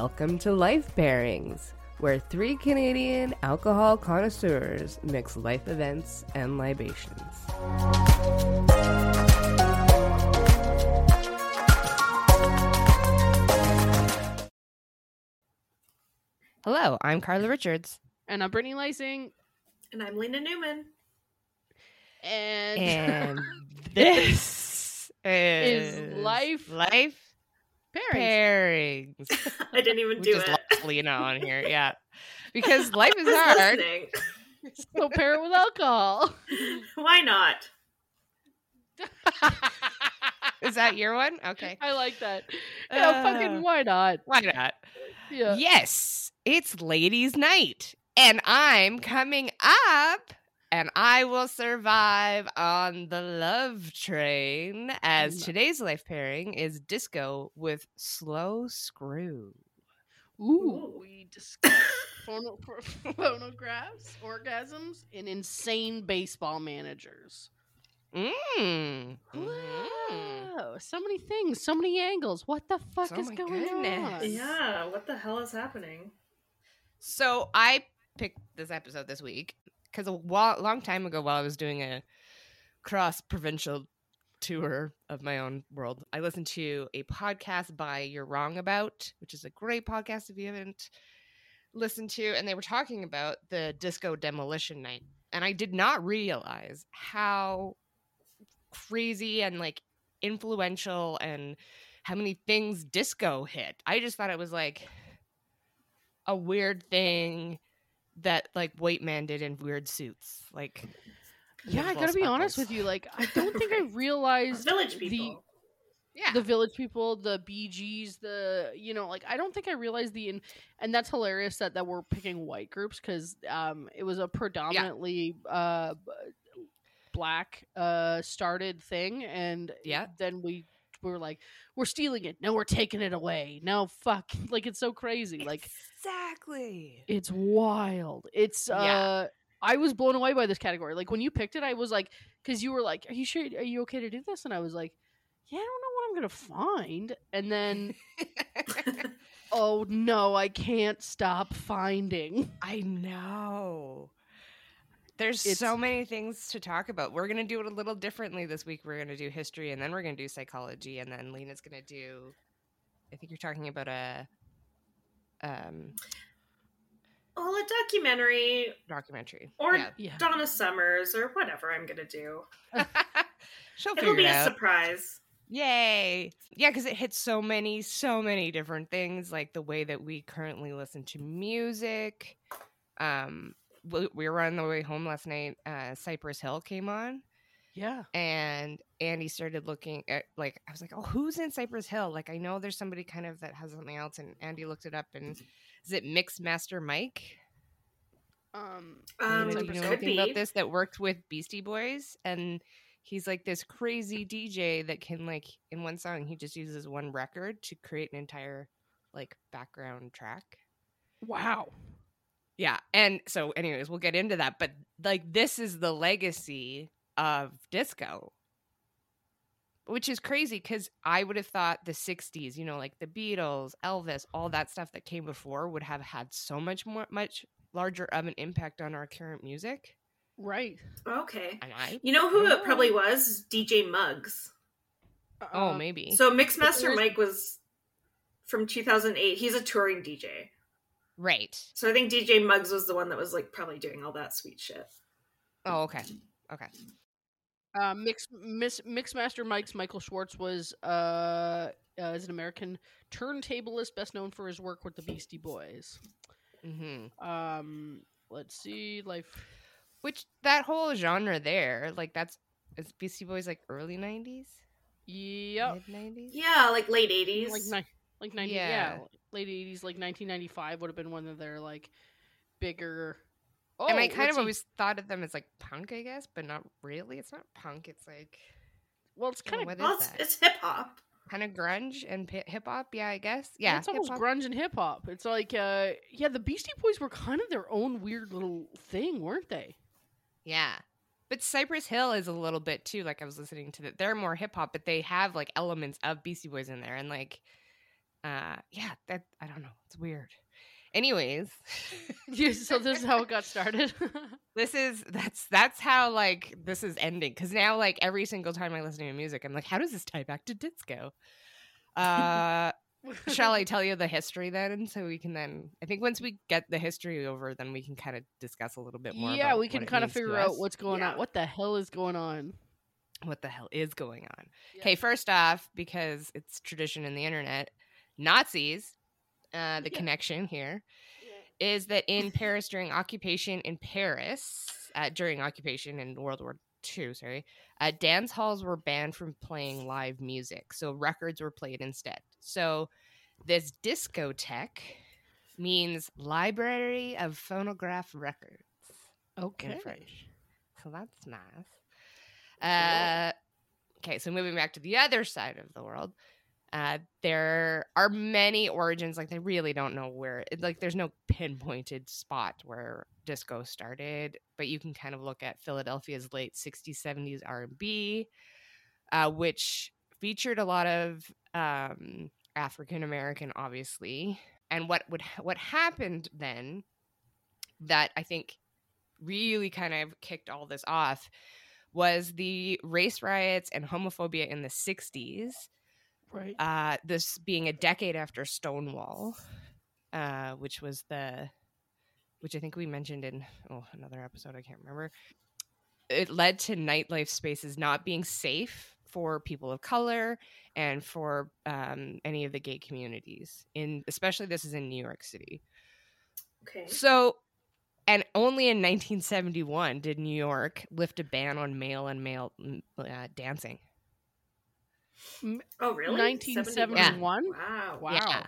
Welcome to Life Pairings, where three Canadian alcohol connoisseurs mix life events and libations. Hello, I'm Carla Richards. And I'm Brittany Lysing. And I'm Lena Newman. And, And this is, Is life life pairings. pairings. I didn't even we do just it. lost Lena on here, yeah, because life is hard. listening? so pair it with alcohol. Why not? is that your one? Okay, I like that. Yeah, Uh, fucking why not? why not? Yeah. Yes, it's ladies' night, and I'm coming up, and I will survive on the love train. As today's life pairing is disco with slow screw. Ooh, Ooh. we discuss phono- phonographs, orgasms, and insane baseball managers. Mmm. Wow, so many things, so many angles. What the fuck Oh is going goodness. on? Yeah, what the hell is happening? So I picked this episode this week because a while, long time ago, while I was doing a cross provincial tour of my own world, I listened to a podcast by You're Wrong About, which is a great podcast if you haven't listened to, and they were talking about the disco demolition night, and I did not realize how crazy and like influential and how many things disco hit. I just thought it was like a weird thing that like white man did in weird suits. Like Yeah, I gotta be honest with you. Like, I don't think I realized Village the. Yeah. the village people, the Bee Gees, the you know, like I don't think I realized the in- and that's hilarious that that we're picking white groups because um it was a predominantly uh black uh started thing and Yeah. then we we were like we're stealing it. Now we're taking it away. Now fuck. Like it's so crazy. Like exactly. it's wild. It's uh Yeah. I was blown away by this category. Like when you picked it I was like because you were like are you sure are you okay to do this? And I was like yeah I don't know what I'm gonna find. And then oh no I can't stop finding. I know. There's It's- so many things to talk about. We're gonna do it a little differently this week. We're gonna do history, and then we're gonna do psychology, and then Lena's gonna do. I think you're talking about a um well, a documentary documentary or Yeah. yeah Donna Summers or whatever I'm gonna do. She'll It'll be it a out. surprise. Yay! Yeah, because it hits so many, so many different things, like the way that we currently listen to music. Um, we, we were on the way home last night. Uh, Cypress Hill came on, yeah and Andy started looking at like I was like, "Oh, who's in Cypress Hill?" Like I know there's somebody kind of that has something else, and Andy looked it up, and is it Mixmaster Mike? um Um, Lena, do you know Hill. could anything about this that worked with Beastie Boys? And he's like this crazy DJ that can like in one song he just uses one record to create an entire like background track. wow Yeah. And so anyways, we'll get into that, but like this is the legacy of disco. Which is crazy cuz I would have thought the 60s, you know, like the Beatles, Elvis, all that stuff that came before would have had so much more much larger of an impact on our current music. right Okay. And I You know who don't it probably was? DJ Muggs. Oh, Uh, maybe. So Mixmaster there's- Mike was from 2008. He's a touring DJ. Right. So I think DJ Muggs was the one that was like probably doing all that sweet shit. Oh, okay. Okay. Uh, Mix Miss Mixmaster Mike's Michael Schwartz was uh, uh is an American turntablist, best known for his work with the Beastie Boys. hmm Um, let's see, life. Which that whole genre there, like that's is Beastie Boys like early nineties, Yep, mid nineties. Yeah, like late 80s. like ni- like ninety, Yeah. yeah, late eighties, like nineteen ninety five would have been one of their like bigger. Oh, and I kind of see. always thought of them as like punk, I guess, but not really. It's not punk. It's like well, it's kind of what well, is that? it's hip hop. Kind of grunge and hip hop. Yeah, I guess. Yeah, it's hip-hop. grunge and hip hop. It's like, uh, yeah, the Beastie Boys were kind of their own weird little thing, weren't they? Yeah. But Cypress Hill is a little bit too. Like I was listening to that. They're more hip hop, but they have like elements of Beastie Boys in there, and like Uh, yeah, that I don't know. It's weird. Anyways, so this is how it got started. this is that's that's how like this is ending because now like every single time I listen to music, I'm like, how does this tie back to disco? Uh, shall I tell you the history then, so we can then? I think once we get the history over, then we can kind of discuss a little bit more. yeah, we can kind of figure out what's going Yeah. on. What the hell is going on? what the hell is going on. Yeah. Okay, first off, because it's tradition in the internet, Nazis. Uh, the Yeah. connection here is that in Paris during occupation in Paris, uh, during occupation in World War II, sorry, uh, dance halls were banned from playing live music. So records were played instead. So this discotheque means library of phonograph records Okay. French. So that's nice. Uh, okay, so moving back to the other side of the world, uh, there are many origins. Like they really don't know where. Like there's no pinpointed spot where disco started, but you can kind of look at Philadelphia's late '60s, '70s R&B, uh, which featured a lot of um, African American, obviously. And what would what happened then that I think really kind of kicked all this off was the race riots and homophobia in the 60s Right. uh, this being a decade after stonewall uh, which was the which i think we mentioned in oh another episode i can't remember it led to nightlife spaces not being safe for people of color and for um, any of the gay communities in especially this is in new york city Okay. so, and only in 1971 did New York lift a ban on male and male uh, dancing. Oh, really? 1971. Wow. Wow. Yeah.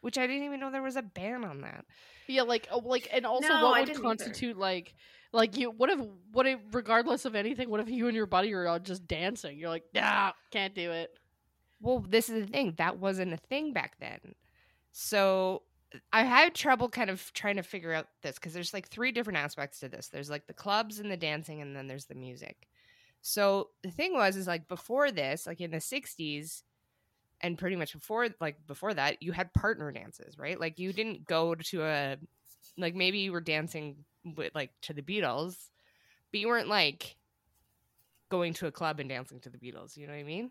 Which I didn't even know there was a ban on that. Yeah, like oh, like and also No, I what would didn't either. constitute like like you what if what if regardless of anything, what if you and your buddy are all just dancing? You're like, nah, can't do it. Well, this is the thing. That wasn't a thing back then. So I had trouble kind of trying to figure out this because there's like three different aspects to this. There's like the clubs and the dancing, and then there's the music. So the thing was, is like before this, like in the 60s, and pretty much before like before that, you had partner dances, right? Like you didn't go to a like maybe you were dancing with like to the Beatles, but you weren't like going to a club and dancing to the Beatles. You know what I mean?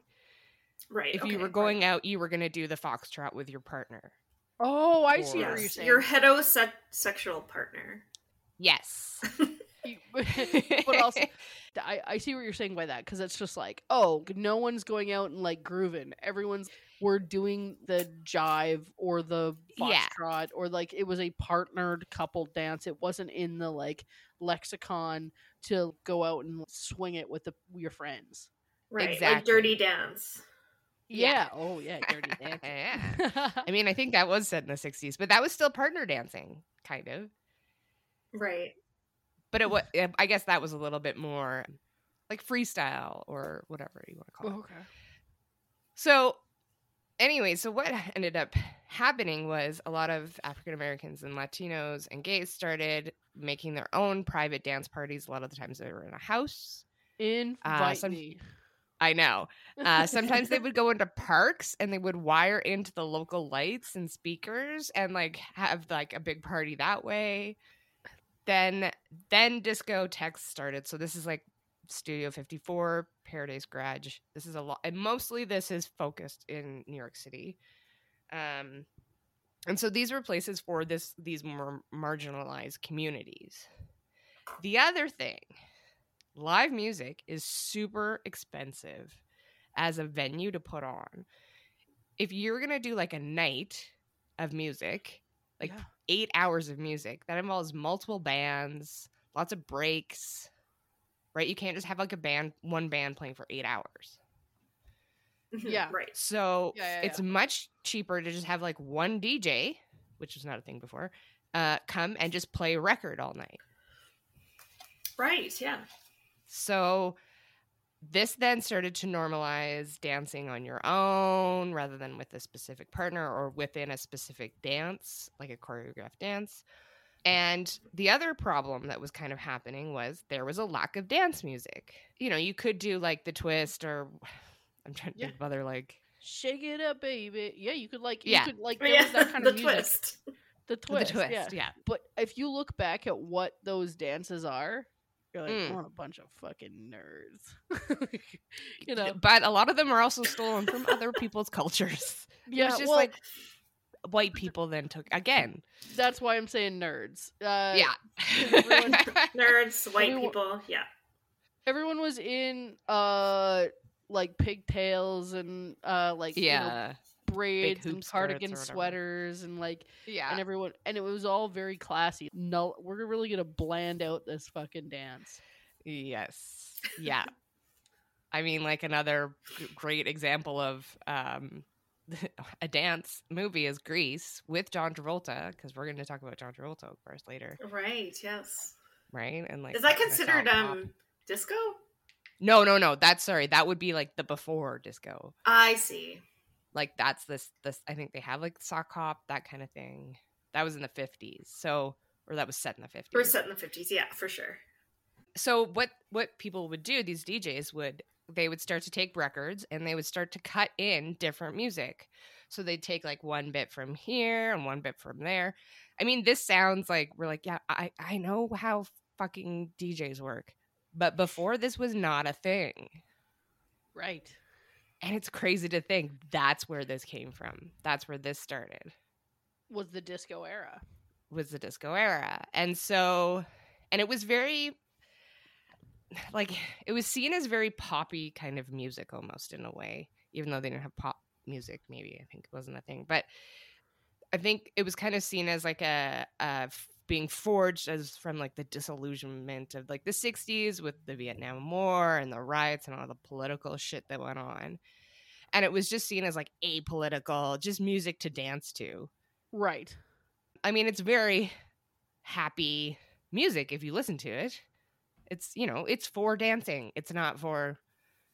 Right. if you okay, were right. going out, you were going to do the foxtrot with your partner. Oh, I see Or- what you're saying. your heterosexual partner. Yes. You- but also I, I see what you're saying by that because it's just like oh no one's going out and like grooving everyone's we're doing the jive or the Yeah. foxtrot or like it was a partnered couple dance it wasn't in the like lexicon to go out and swing it with the, your friends Right. Like dirty dance. yeah, Yeah. oh yeah dirty dance. Yeah. I mean, I think that was set in the 60s, but that was still partner dancing, kind of. Right. But it was, I guess that was a little bit more like freestyle or whatever you want to call it. okay So, anyway, so what ended up happening was a lot of African Americans and Latinos and gays started making their own private dance parties. A lot of the times they were in a house. invite some- me I know. Uh, sometimes they would go into parks and they would wire into the local lights and speakers and like have like a big party that way. Then then disco discotheques started. So this is like Studio 54, Paradise Garage. This is a lot and mostly this is focused in New York City. Um and so these were places for this these more marginalized communities. The other thing live music is super expensive as a venue to put on. If you're to do like a night of music, like Yeah. 8 hours of music, that involves multiple bands, lots of breaks, right? You can't just have like a band one band playing for 8 hours. Mhm, Yeah. Right. So Yeah, yeah, it's much cheaper to just have like one DJ, which was not a thing before, uh, come and just play a record all night. Right. Yeah. So this then started to normalize dancing on your own rather than with a specific partner or within a specific dance, like a choreographed dance. And the other problem that was kind of happening was there was a lack of dance music. You know, you could do like the twist or I'm trying to Yeah. think of other like shake it up, baby. Yeah, you could like, Yeah. you could like, there yeah, was that kind the of music. twist. The twist, the twist, yeah. yeah. But if you look back at what those dances are, you're like, Mm. what a bunch of fucking nerds. you know, But a lot of them are also stolen from other people's cultures. yeah. it was just well, like white people then took again. that's why I'm saying nerds. Uh, yeah. everyone- Nerds, white Everyone- people. Yeah. everyone was in uh like pigtails and uh like you know, yeah. Braids and skirts cardigan sweaters and like Yeah. and everyone and it was all very classy. No, we're really gonna bland out this fucking dance. Yes. Yeah. I mean, like another g- great example of um, a dance movie is Grease with John Travolta, because we're going to talk about John Travolta, of course, later, Right. Yes. right? And like, Is that considered soft pop. um disco? No, no, no. That's sorry. That would be like the before disco. I see. Like that's this. This I think they have like sock hop, that kind of thing. That was in the fifties. So, or that was set in the fifties. We're set in the fifties. Yeah, for sure. so what what people would do these djs would they would start to take records and they would start to cut in different music so they'd take like one bit from here and one bit from there i mean this sounds like we're like yeah i i know how fucking djs work but before this was not a thing Right. And it's crazy to think that's where this came from that's where this started Was the disco era. was the disco era. And so and it was very like it was seen as very poppy kind of music almost in a way, even though they didn't have pop music maybe I think it wasn't a thing. But I think it was kind of seen as like a, a being forged as from like the disillusionment of like the 60s with the Vietnam War and the riots and all the political shit that went on. And it was just seen as like apolitical, just music to dance to. Right. I mean, it's very happy music if you listen to it. It's, you know, it's for dancing. It's not for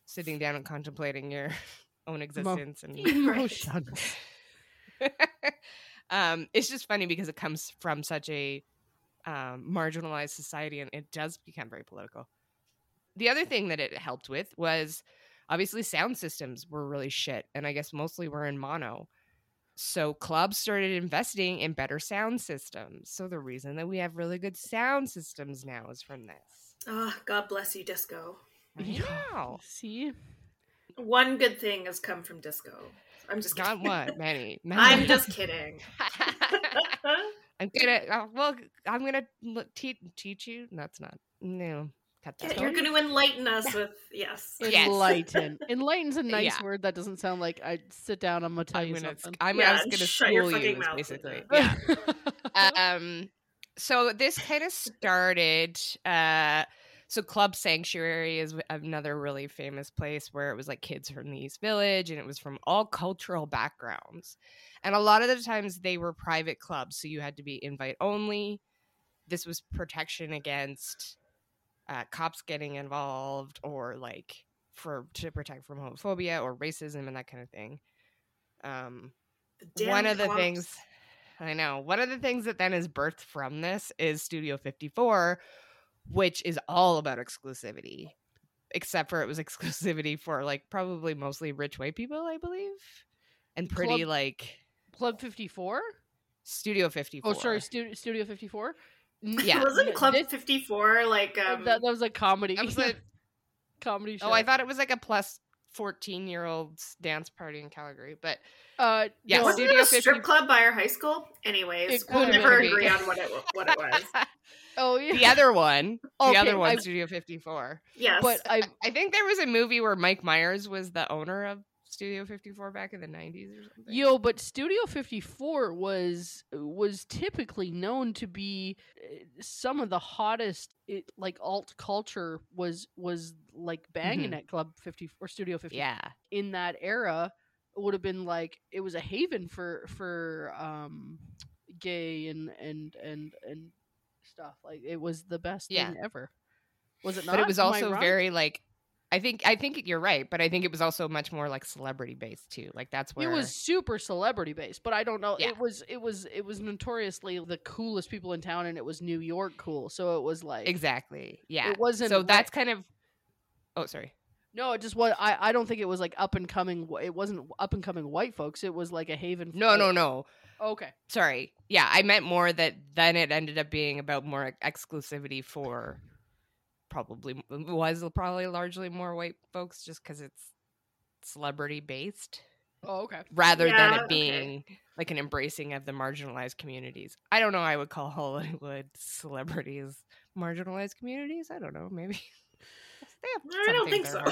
sitting down and contemplating your own existence and Emotion. um it's just funny because it comes from such a um marginalized society and it does become very political. The other thing that it helped with was obviously sound systems were really shit and I guess mostly were in mono. So clubs started investing in better sound systems. So the reason that we have really good sound systems now is from this. Oh, God bless you, disco. I know. See? One good thing has come from disco. I'm just Not kidding. one, many. I'm just kidding. I'm gonna. Uh, well, I'm gonna l- teach teach you. That's not. No, cut that. You're going to enlighten us with yes. Yes. Enlighten. Enlighten's a nice Yeah. word that doesn't sound like I sit down. I'm gonna tell I'm you gonna. something. I'm. Yeah, I was gonna shut school you. mouth, Basically, yeah. um. So this kind of started. Uh. So Club Sanctuary is another really famous place where it was like kids from the East Village, and it was from all cultural backgrounds. And a lot of the times they were private clubs, so you had to be invite only. This was protection against uh, cops getting involved, or like for to protect from homophobia or racism and that kind of thing. Um, one of the things I know, one of the things that then is birthed from this is Studio 54, which is all about exclusivity. Except for it was exclusivity for like probably mostly rich white people, I believe. And pretty Club- like Club 54? Studio 54. Oh, sorry, Studio, Studio 54? Yeah. Wasn't Club This- 54 like um that, that was a comedy. That was a- comedy show. Oh, I thought it was like a plus 14 year old's dance party in Calgary. But Uh, Yeah, no, wasn't Studio it a strip 50 club by our high school? Anyways, It we'll never agree on what it what it was. oh yeah. the other one, the other one, I- Studio 54. Yes, but I I think there was a movie where Mike Myers was the owner of Studio 54 back in the 90s or something. Yo, but Studio 54 was was typically known to be uh, some of the hottest it, like alt culture was was like banging Mhm. at Club 50 or Studio 54 Yeah. in that era it would have been like it was a haven for for um gay and and and and stuff like it was the best Yeah. thing ever. Was it not? But it was also very like I think I think you're right, but I think it was also much more like celebrity based too. Like that's where It was super celebrity based, but I don't know. Yeah. It was it was it was notoriously the coolest people in town, and it was New York cool. So it was like exactly. Yeah. It wasn't So that's kind of Oh, sorry. No, it just what I I don't think it was like up and coming. It wasn't up and coming white folks. It was like a haven. No, no, no. Okay. Sorry. Yeah, I meant more that then it ended up being about more exclusivity for probably was probably largely more white folks just because it's celebrity based Oh, okay. rather than Yeah, it okay. being like an embracing of the marginalized communities. I don't know. I would call Hollywood celebrities marginalized communities. I don't know. Maybe they have I don't think so.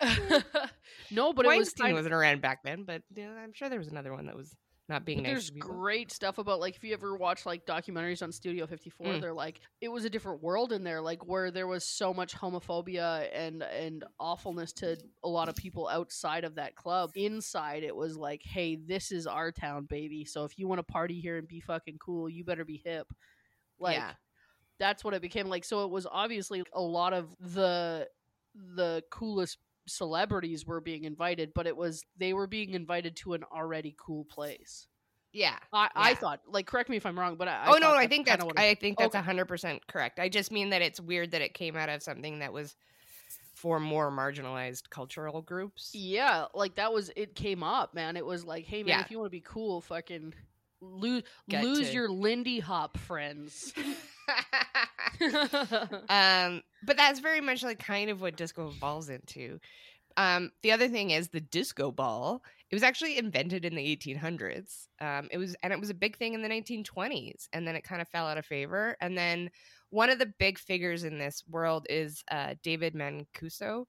no, but it was Weinstein kind wasn't around back then, but I'm sure there was another one that was not being But nice there's great stuff about like if you ever watch like documentaries on Studio 54, Mm. they're like it was a different world in there, like where there was so much homophobia and and awfulness to a lot of people outside of that club. Inside, it was like, hey, this is our town, baby. So if you want to party here and be fucking cool, you better be hip. Like yeah. that's what it became like. So it was obviously a lot of the the coolest celebrities were being invited, but it was they were being invited to an already cool place. Yeah. I, I thought, like, correct me if I'm wrong, but I, I oh no, I think that's kinda what it- I think that's Okay. hundred percent correct. I just mean that it's weird that it came out of something that was for more marginalized cultural groups. yeah, like that was it came up, man. It was like, hey man, Yeah. if you want to be cool, fucking lose Get lose to- your Lindy Hop friends. um, but that's very much like kind of what disco evolves into. Um, the other thing is the disco ball. It was actually invented in the 1800s. Um, it was, and it was a big thing in the 1920s, and then it kind of fell out of favor. And then one of the big figures in this world is uh, David Mancuso,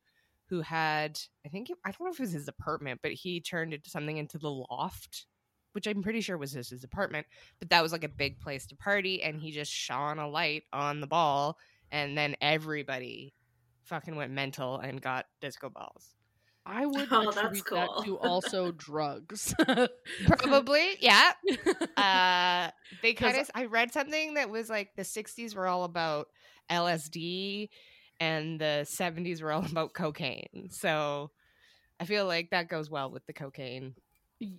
who had, I think, I don't know if it was his apartment, but he turned it something into the loft, which I'm pretty sure was just his apartment. But that was like a big place to party, and he just shone a light on the ball, and then everybody fucking went mental and got disco balls. I would Oh, that's attribute that to also drugs. Probably, yeah. Uh, they 'Cause- kind of. I read something that was like the '60s were all about LSD, and the '70s were all about cocaine. So I feel like that goes well with the cocaine,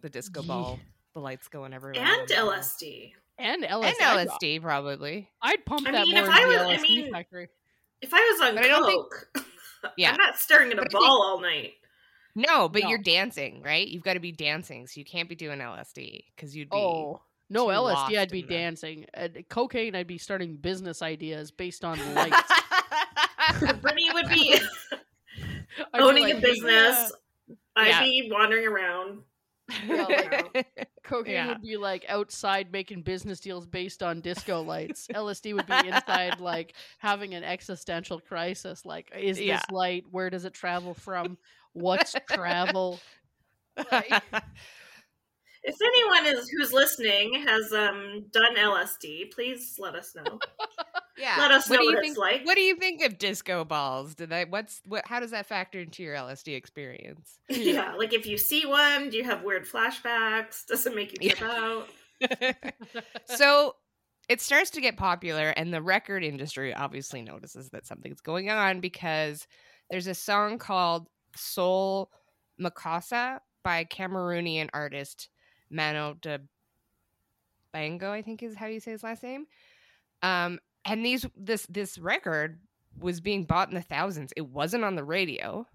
the disco Ye- ball, the lights going everywhere, and the ball. LSD. and LSD. and I'd- LSD probably. I'd pump I that mean, more if I the was- I LSD mean- factory. If I was on But I don't think- Yeah. I'm not staring at a But ball think- all night. No, but No. you're dancing, right? You've got to be dancing, so you can't be doing LSD because you'd be. Oh. No LSD, I'd be dancing. And cocaine, I'd be starting business ideas based on lights. Brittany would be I'd be owning like, a "Hey, business. I'd Yeah. be wandering around. Yeah, like, Cocaine Yeah. would be like outside making business deals based on disco lights. LSD would be inside, like having an existential crisis. Like, is Yeah. this light? Where does it travel from? What's travel? Like- If anyone is who's listening has um done LSD, please let us know. Yeah. Let us know do you what think, it's like. What do you think of disco balls? Did I? What's what? How does that factor into your LSD experience? yeah, like if you see one, do you have weird flashbacks? Does it make you trip out? so it starts to get popular and the record industry obviously notices that something's going on because there's a song called soul makossa by cameroonian artist mano de bango i think is how you say his last name um and these this this record was being bought in the thousands it wasn't on the radio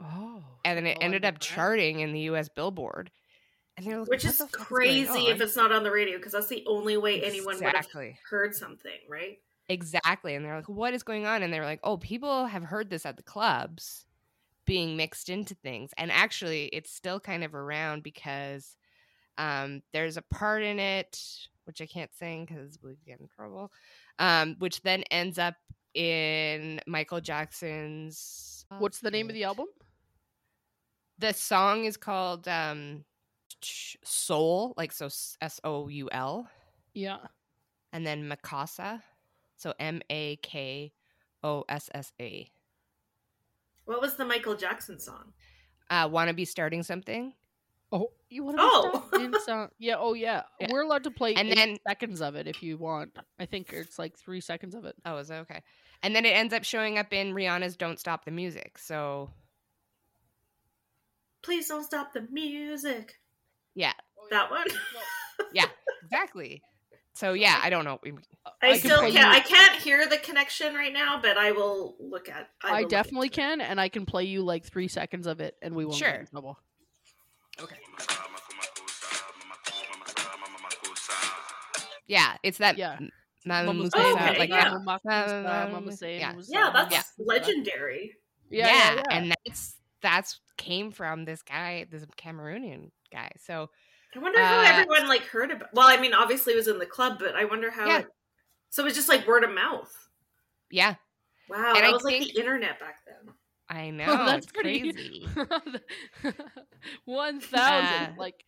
Oh. and then it Oh, ended up charting in the us billboard and they're like Which is the fuck going crazy if it's not on the radio because that's the only way anyone would have heard something, right? Exactly. And they're like, what is going on? And they're like, oh, people have heard this at the clubs being mixed into things. And actually, it's still kind of around because um, there's a part in it, which I can't sing because we get in trouble, um, which then ends up in Michael Jackson's. What's the name of the album? The song is called um, Soul, like so S O U L, Yeah. and then Makossa. So M A K O S S A. What was the Michael Jackson song? Uh, want to be starting something? Oh, you want Oh. to in song? Yeah. Oh, yeah. Yeah. We're allowed to play And eight then- seconds of it if you want. I think it's like three seconds of it. Oh, is it okay? And then it ends up showing up in Rihanna's "Don't Stop the Music." So Please don't stop the music. yeah, oh, That one. yeah, exactly. So yeah, I don't know. I, I still can't. I can't hear the connection right now, but I will look at. I, I, definitely into it. can, and I can play you like three seconds of it, and we won't get Sure. in trouble. Okay. Yeah, it's that. Yeah. m- Mama Mama Musa, Oh, okay, like yeah. that. Mama Mama yeah. Yeah, that's Yeah. legendary. Yeah, yeah, yeah, yeah. and that's that's came from this guy, this Cameroonian guy. So I wonder how Uh, everyone like heard about. Well, I mean, obviously it was in the club, but I wonder how. Yeah. It, so it was just like word of mouth. yeah, Wow, And that I was like the internet back then. I know Oh, that's it's pretty- crazy. One thousand, Uh, like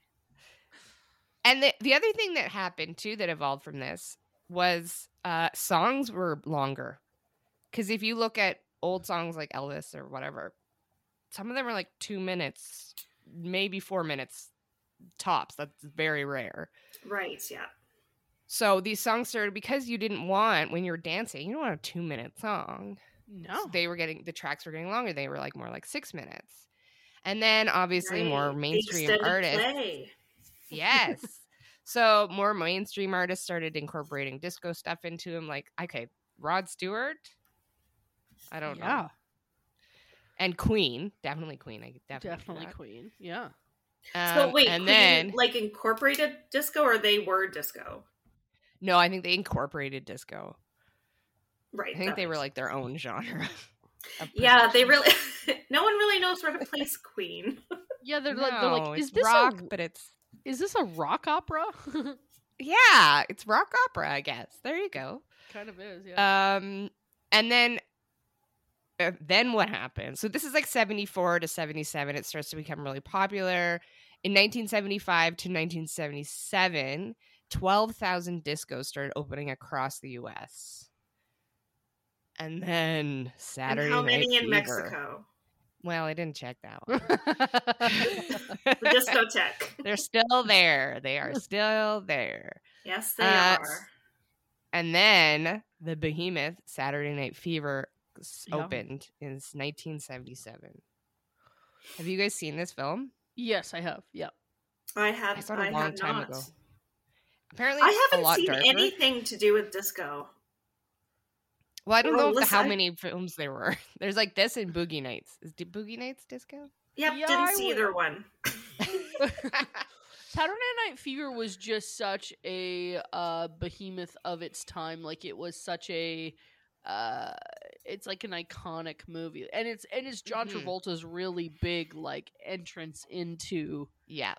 And the the other thing that happened too that evolved from this was uh songs were longer. Cuz if you look at old songs like Elvis or whatever, some of them are like 2 minutes, maybe 4 minutes tops. That's very rare. Right. Yeah. So these songs started because you didn't want when you're dancing, you don't want a 2 minute song. No. So they were getting the tracks were getting longer. They were like more like 6 minutes. And then obviously more Right. The mainstream artists play. Yes. so more mainstream artists started incorporating disco stuff into them. Like, okay, Rod Stewart. I don't know. And Queen, definitely Queen. I definitely, definitely Queen. Yeah. that. So Um, wait, and Queen, then like incorporated disco, or they were disco? no, I think they incorporated disco. Right. I think that they were like their own genre. Yeah, they really. no one really knows where to place Queen. Yeah, they're no, like, they're like, is this rock? a But it's is this a rock opera? yeah, it's rock opera. I guess. There you go. kind of is. Yeah. Um, and then, uh, then what happened? So this is like seventy four to seventy seven. It starts to become really popular. In 1975 to 1977, 12,000 discos started opening across the U.S. And then Saturday and how Night many in Fever. Mexico? Well, I didn't check that one. The discotheque. They're still there. They are still there. yes, they Uh, are. And then the behemoth Saturday Night Fever s- Yeah. opened in 1977. Have you guys seen this film? yes, I have. Yeah. I have. I saw it I a long time not. ago. Apparently, I haven't lot seen darker. anything to do with disco. Well, I don't Well, know if the, how I- many films there were. There's like this and Boogie Nights. Is Boogie Nights disco? Yep, Yeah, didn't I see would- either one. Saturday Night Fever was just such a uh, behemoth of its time. Like it was such a, uh, it's like an iconic movie, and it's and it's John Mhm. Travolta's really big like entrance into yeah.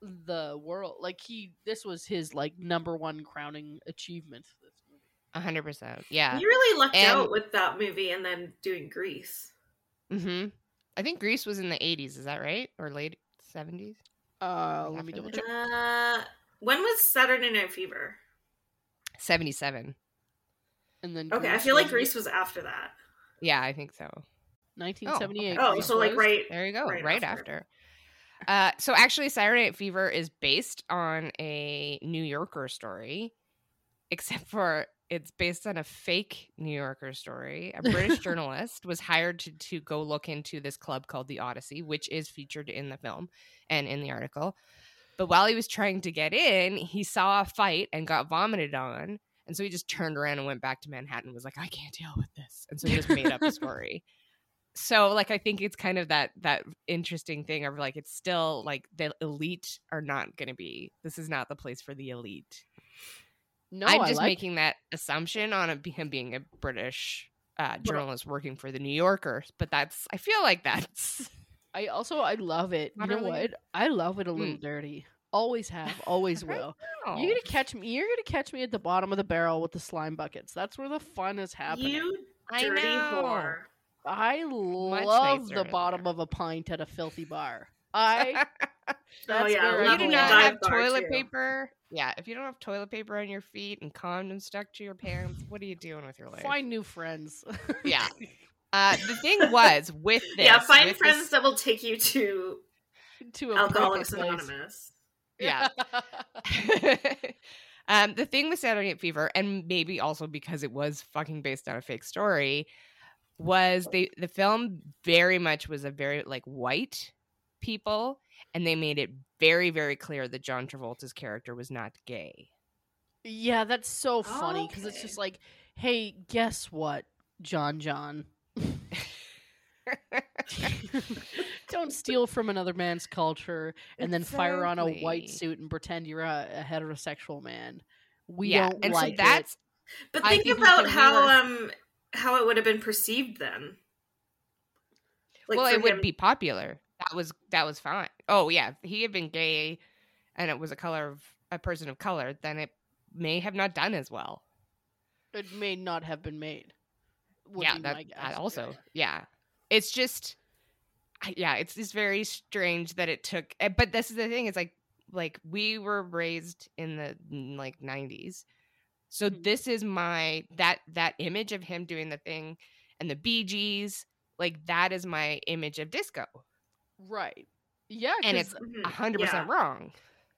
the world. Like he, this was his like number one crowning achievement. This movie. 100%. Yeah. You really lucked And- out with that movie and then doing Grease. hmm I think Grease was in the 80s. Is that right? Or late 70s? Uh, let me double check. Uh, when was Saturday Night Fever? 77. And then Okay, I feel like was Grease was after that. Yeah, I think so. 1978. Oh, Grease so like right. There you go. right Right, after. after. Uh, so actually, Saturday Night Fever is based on a New Yorker story, except for it's based on a fake New Yorker story. A British journalist was hired to to go look into this club called the Odyssey, which is featured in the film and in the article. But while he was trying to get in, he saw a fight and got vomited on. And so he just turned around and went back to Manhattan and was like, I can't deal with this. And so he just made up a story. So like I think it's kind of that that interesting thing of like it's still like the elite are not gonna be this is not the place for the elite. No, I'm just like making that assumption on a, him being a British uh, journalist working for the New Yorker, but that's I feel like that's I also I love it. Not you know really. what? I love it a little Mm. dirty. Always have, always will. You're gonna catch me. You're gonna catch me at the bottom of the barrel with the slime buckets. That's where the fun is happening. You I dirty know. whore. I love the bottom there. of a pint at a filthy bar. I Oh, yeah, where you do not have toilet too. paper. Yeah, if you don't have toilet paper on your feet and condoms stuck to your pants, what are you doing with your life? Find new friends. Yeah. Uh, the thing was with this, yeah, find friends this- that will take you to to a Alcoholics. Anonymous. Yeah. um, the thing with Saturday Night Fever, and maybe also because it was fucking based on a fake story, was they the film very much was a very like white people, and they made it very very clear that John Travolta's character was not gay. Yeah, that's so funny because it's just like, hey, guess what, John John? Don't steal from another man's culture and then fire on a white suit and pretend you're a, a heterosexual man. We yeah, don't and like so that's But think think about how mirror- um how it would have been perceived then. Like well, for it would him- be popular. That was that was fine. Oh yeah, if he had been gay, and it was a color of a person of color, then it may have not done as well. it. May not have been made. would yeah, be that, that also. Yeah, it's just, yeah, it's just very strange that it took. eh, But this is the thing: it's like like we were raised in the like '90s, so Mhm. this is my that that image of him doing the thing and the Bee Gees Like that is my image of disco, right. Yeah, And it's Mhm. a hundred percent Yeah. wrong.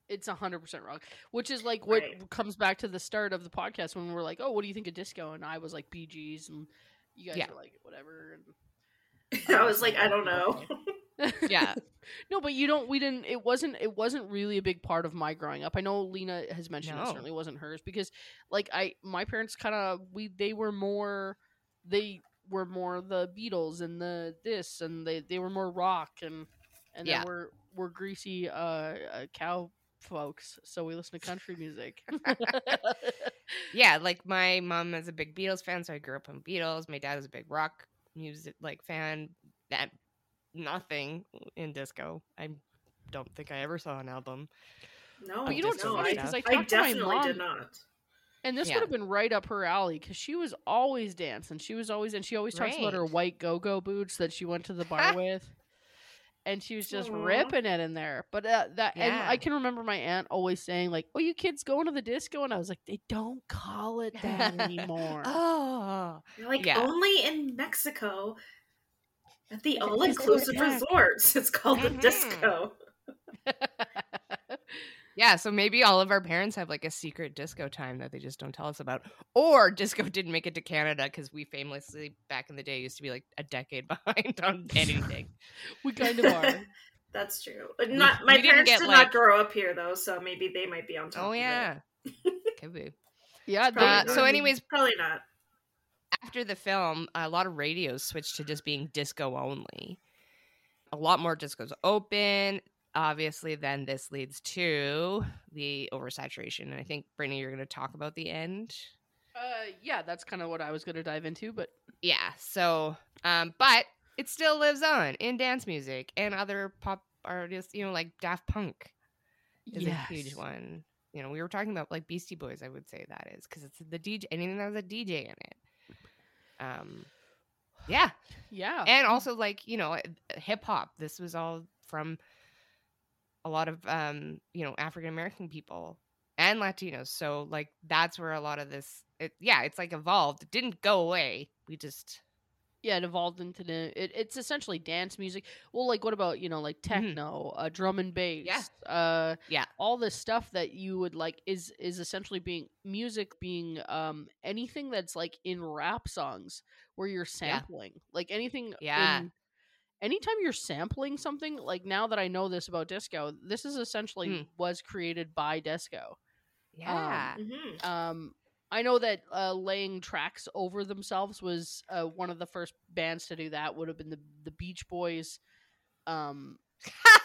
it's a hundred percent wrong. Which is like what Right. comes back to the start of the podcast when we're like, "Oh, what do you think of disco?" And I was like, "Bee Gees," and you guys Yeah. were like, "Whatever." And I was like, I don't know. Yeah. no, but you don't. We didn't. It wasn't. It wasn't really a big part of my growing up. I know Lena has mentioned it certainly wasn't hers because, like, I my parents kind of we they were more they were more the Beatles and the this and they they were more rock and and Yeah. then we're we're greasy uh, uh cow folks so we listen to country music yeah, like my mom is a big Beatles fan, so I grew up on Beatles. My dad is a big rock music like fan. That nothing in disco. I don't think I ever saw an album. No, But you know what's no, funny? I, 'Cause I I talked to my definitely mom- did not. And this Yeah. would have been right up her alley because she was always dancing. She was always, and she always talks about her white go go boots that she went to the bar with. And she was just Aw. ripping it in there. But uh, that, and I can remember my aunt always saying, like, oh, you kids going to the disco? And I was like, they don't call it that anymore. Oh, like Yeah. only in Mexico at the all inclusive resorts. It's called the Mhm. disco. yeah. So maybe all of our parents have like a secret disco time that they just don't tell us about, or disco didn't make it to Canada because we famously back in the day used to be like a decade behind on anything. we kind of are. That's true. But Not my we didn't parents get, did like- not grow up here though, so maybe they might be on top. oh of yeah, could be. Yeah. Probably Uh, not. so anyways, probably not. after the film, a lot of radios switched to just being disco only. A lot more discos open. Obviously, then this leads to the oversaturation. And I think, Brittany, you're going to talk about the end. uh, yeah, that's kind of what I was going to dive into. But Yeah. So, um, but it still lives on in dance music and other pop artists, you know, like Daft Punk is yes. a huge one. You know, we were talking about like Beastie Boys, I would say that is because it's the DJ, anything that has a DJ in it. Um, yeah. Yeah. and also like you know hip hop this was all from a lot of um you know african american people and latinos so like that's where a lot of this it, yeah it's like evolved it didn't go away we just yeah, it evolved into the. It, it's essentially dance music. Well, like what about you know like techno, uh, drum and bass, Yeah. uh, Yeah. all this stuff that you would like is is essentially being music being um anything that's like in rap songs where you're sampling, like anything. Yeah. in- anytime you're sampling something, like now that I know this about disco, this is essentially Mm. was created by disco. yeah hmm Um, I know that uh, laying tracks over themselves was uh, one of the first bands to do that. Would have been the the Beach Boys. Um,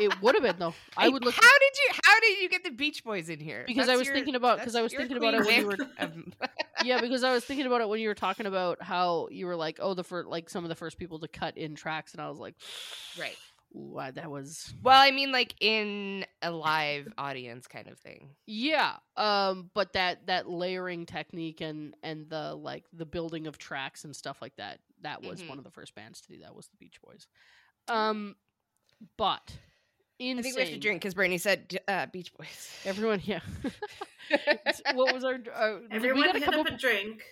it would have been though. I would look how did you how did you get the beach boys in here Because I was your- thinking about- 'cause I was thinking about it when you of- yeah, because I was thinking about it when you were talking about how you were like, oh, the first like some of the first people to cut in tracks, and I was like, right I- that was well i mean like in a live audience kind of thing yeah. Um, but that that layering technique and and the like the building of tracks and stuff like that, that was Mhm. one of the first bands to do that was the Beach Boys. Um, but insane. i think we have to drink because brittany said uh, beach boys Everyone, yeah. What was our? Uh, Everyone we gotta hit come up up. a drink.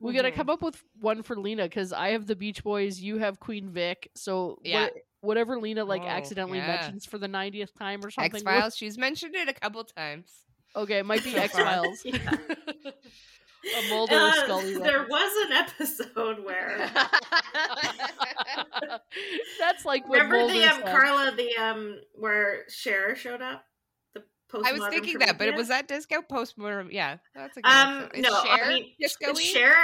We gotta Mhm. come up with one for Lena because I have the Beach Boys, you have Queen Vic. So Yeah. what- whatever Lena like Oh, accidentally yeah. mentions for the 90th time or something. X Files. She's mentioned it a couple times. Okay, it might be So X far. Files. Yeah. a Mulder Uh, Scully. there reference. was an episode where That's like remember Mulder the um. Carla the um where Cher showed up, the postmortem. I was thinking that, but it was that disco postmodern. Yeah, that's a good Um. Is no, Cher I mean, disco-y? Cher.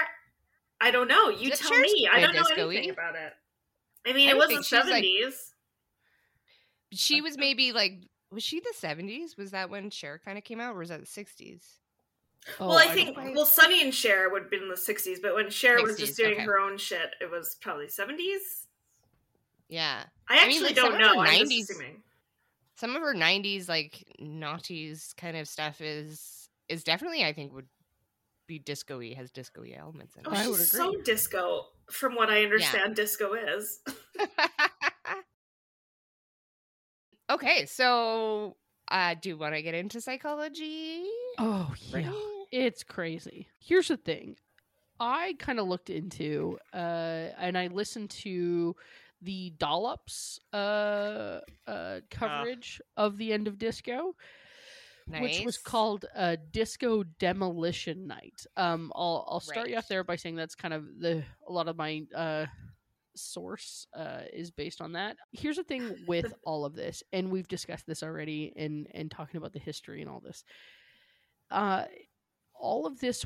I don't know. You tell Cher's me. I don't know disco-y? anything about it. I mean, I it was think the she's, like- seventies. She was maybe like, was she the seventies? Was that when Cher kind of came out, or was that the sixties? Oh, well, I, don't think know. well, Sonny and Cher would have been in the sixties, but when Cher was just doing okay. her own shit, it was probably seventies. Yeah, I I actually mean, like, don't know. 90s some of her '90s like naughties kind of stuff is is definitely, I think, would be disco-y, has disco-y elements in Oh, it. I would she's agree. so disco. From what I understand, disco is. okay, so uh, do you want to get into psychology? Oh yeah. Brittany? It's crazy. Here's the thing. I kind of looked into uh and I listened to the Dollops uh uh coverage of the end of disco which was Nice. called uh, Disco Demolition Night. Um, I'll I'll start you off there by saying that's kind of the a lot of my uh, source uh, is based on that. Here's the thing with all of this, and we've discussed this already in in talking about the history and all this. Uh, all of this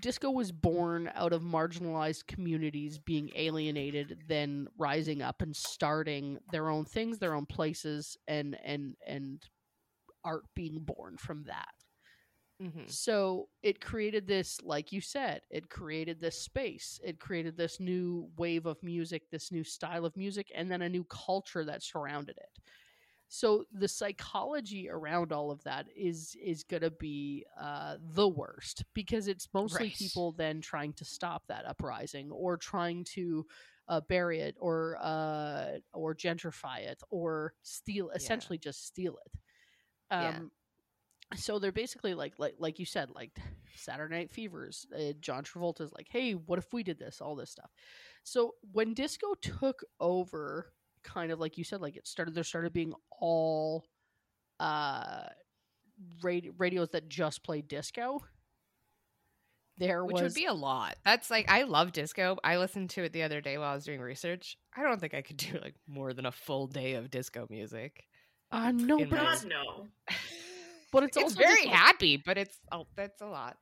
disco was born out of marginalized communities being alienated then rising up and starting their own things their own places and and and art being born from that Mhm. so it created this like you said it created this space it created this new wave of music this new style of music and then a new culture that surrounded it so the psychology around all of that is is going to be uh, the worst because it's mostly Right. people then trying to stop that uprising or trying to uh, bury it or uh, or gentrify it or steal essentially just steal it um, Yeah. so they're basically like like like you said like saturday night fevers uh, john travolta's like hey what if we did this all this stuff so when disco took over kind of like you said like it started there started being all uh radio, radios that just play disco there Which was would be a lot. That's like I love disco. I listened to it the other day while I was doing research. I don't think I could do like more than a full day of disco music. uh no but my- it's, God no. but it's, It's also very just, like- happy, but it's oh, that's a lot.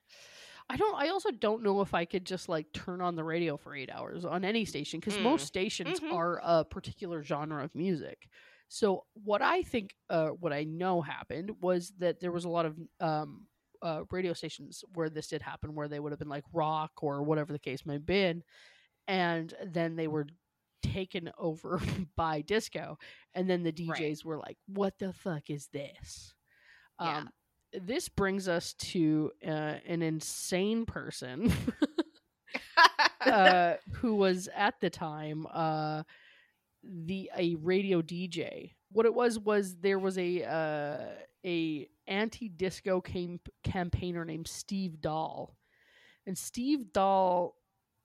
I don't. I also don't know if I could just like turn on the radio for eight hours on any station because Mm. most stations Mhm. are a particular genre of music. So what I think, uh, what I know happened was that there was a lot of um, uh, radio stations where this did happen, where they would have been like rock or whatever the case may have been, and then they were taken over by disco, and then the DJs Right. were like, "What the fuck is this?" Yeah. Um, this brings us to uh, an insane person uh, who was at the time uh, the a radio DJ. What it was was there was a uh, a anti disco cam- campaigner named Steve Dahl, and Steve Dahl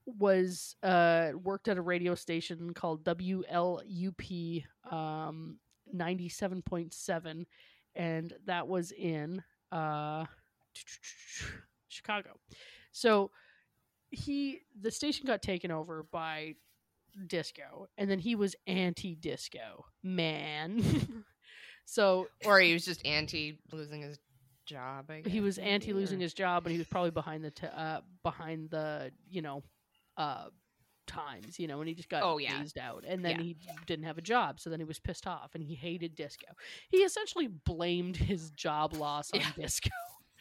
was uh, worked at a radio station called WLUP um, ninety seven point seven, and that was in uh, Chicago. So he the station got taken over by disco and then he was anti-disco man so or he was just anti losing his job. I guess. he was anti losing his job and he was probably behind the t- uh behind the you know uh times you know and he just got Oh, yeah. phased out and then Yeah. he didn't have a job so then he was pissed off and he hated disco he essentially blamed his job loss on Yeah. disco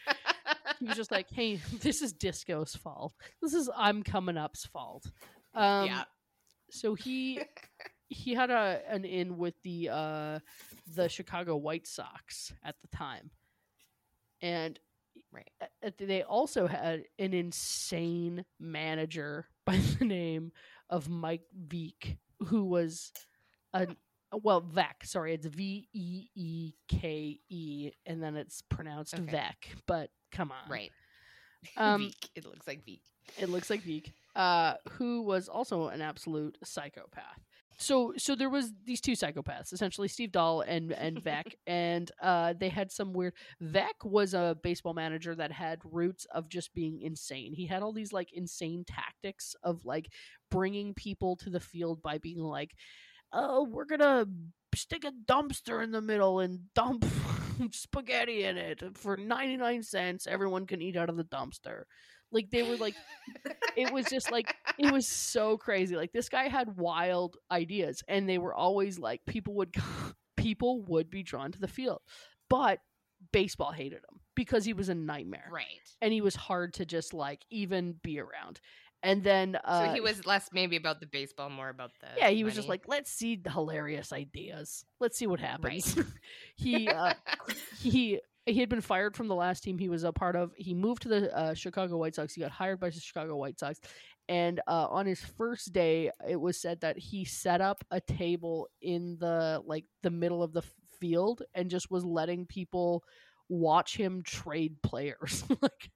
he was just like hey this is disco's fault this is i'm coming up's fault um yeah. so he he had a an in with the uh the Chicago White Sox at the time. And Right. they also had an insane manager by the name of Mike Veek who was a well Vec, sorry, it's V E E K E and then it's pronounced Okay. Vec, but come on. Right. Um Veek. It looks like Veek. it looks like Veek, uh, who was also an absolute psychopath. So, so there was these two psychopaths, essentially Steve Dahl and and Vec, and uh, they had some weird. Vec was a baseball manager that had roots of just being insane. He had all these like insane tactics of like bringing people to the field by being like, "Oh, we're gonna stick a dumpster in the middle and dump spaghetti in it for 99 cents. Everyone can eat out of the dumpster. Like they were like it was just like it was so crazy. Like this guy had wild ideas and they were always like people would people would be drawn to the field. But baseball hated him because he was a nightmare. Right. And he was hard to just like even be around. And then uh so he was less maybe about the baseball, more about the yeah, he was just like, let's see the hilarious ideas. Let's see what happens. Right. he uh, he he had been fired from the last team he was a part of. He moved to the uh, Chicago White Sox. He got hired by the Chicago White Sox, and uh, on his first day, it was said that he set up a table in the like the middle of the field and just was letting people watch him trade players. like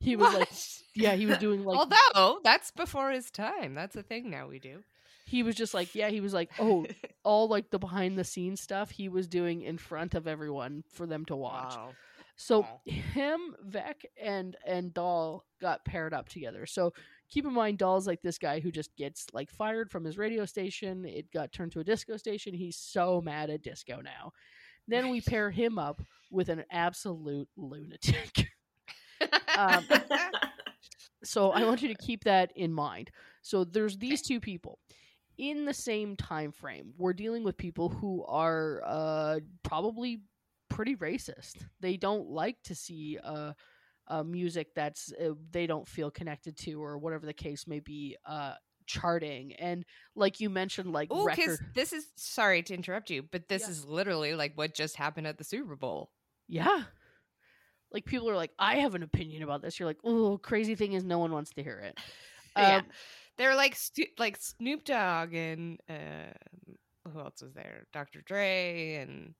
he was like, yeah, he was doing like Although that's before his time. That's a thing now we do. He was just like, yeah, he was like, oh, all like the behind the scenes stuff he was doing in front of everyone for them to watch. Wow. So Wow. him, Vec, and and Dahl got paired up together. So keep in mind, Dahl's like this guy who just gets like fired from his radio station. It got turned to a disco station. He's so mad at disco now. Then we pair him up with an absolute lunatic. Um, so I want you to keep that in mind. So there's these two people in the same time frame. We're dealing with people who are uh, probably pretty racist. They don't like to see uh, uh, music that's uh, they don't feel connected to, or whatever the case may be, uh, charting. And like you mentioned, like Oh, because record, this is sorry to interrupt you, but this Yeah. is literally like what just happened at the Super Bowl. yeah. Like people are like, I have an opinion about this. You're like, oh, crazy thing is, no one wants to hear it. Yeah. They're like Stu- like Snoop Dogg and uh, who else was there? Dr. Dre and